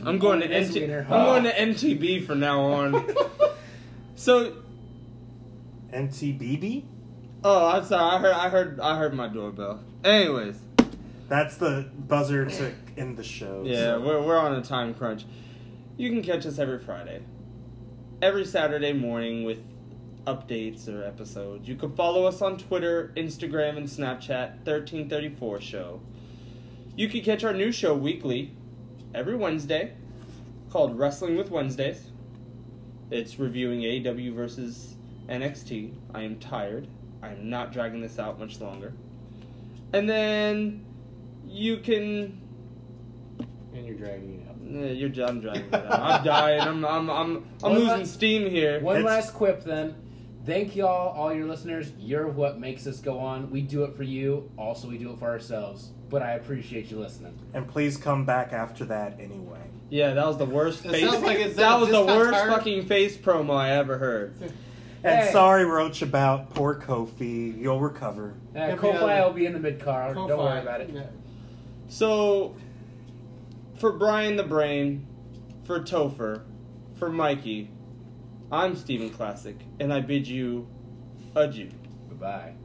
Speaker 1: I'm going to
Speaker 3: Oh, this
Speaker 1: NT-
Speaker 3: wiener.
Speaker 1: I'm going to NTB from now on. so,
Speaker 2: NTBB?
Speaker 1: oh, I'm sorry. I heard, I heard, I heard my doorbell. Anyways,
Speaker 2: That's the buzzer to end the show.
Speaker 1: yeah,
Speaker 2: so.
Speaker 1: we're we're on a time crunch. You can catch us every Friday. Every Saturday morning with updates or episodes. You can follow us on Twitter, Instagram, and Snapchat, 1334 Show. You can catch our new show weekly, every Wednesday, called Wrestling with Wednesdays. It's reviewing AEW versus NXT. I am tired. I am not dragging this out much longer. And then you can
Speaker 4: And you're dragging it out.
Speaker 1: Eh, You're done dragging it out. I'm dying. I'm I'm I'm I'm losing
Speaker 3: last-
Speaker 1: steam here.
Speaker 3: One
Speaker 2: It's-
Speaker 3: last quip then. Thank y'all, all your listeners. You're what makes us go on. We do it for you. Also, we do it for ourselves. But I appreciate you listening.
Speaker 2: And please come back after that anyway.
Speaker 1: Yeah, that was the worst face.
Speaker 4: like it's-
Speaker 1: that was the worst
Speaker 4: tired.
Speaker 1: fucking face promo I ever heard.
Speaker 2: And
Speaker 3: Hey.
Speaker 2: sorry, Roach, about poor Kofi. You'll recover.
Speaker 3: Uh, Kofi
Speaker 4: yeah.
Speaker 3: will be in the mid card. Don't worry about it.
Speaker 4: Yeah.
Speaker 1: So, for Brian the Brain, for Topher, for Mikey, I'm Steven Classic, and I bid you adieu.
Speaker 3: Bye bye.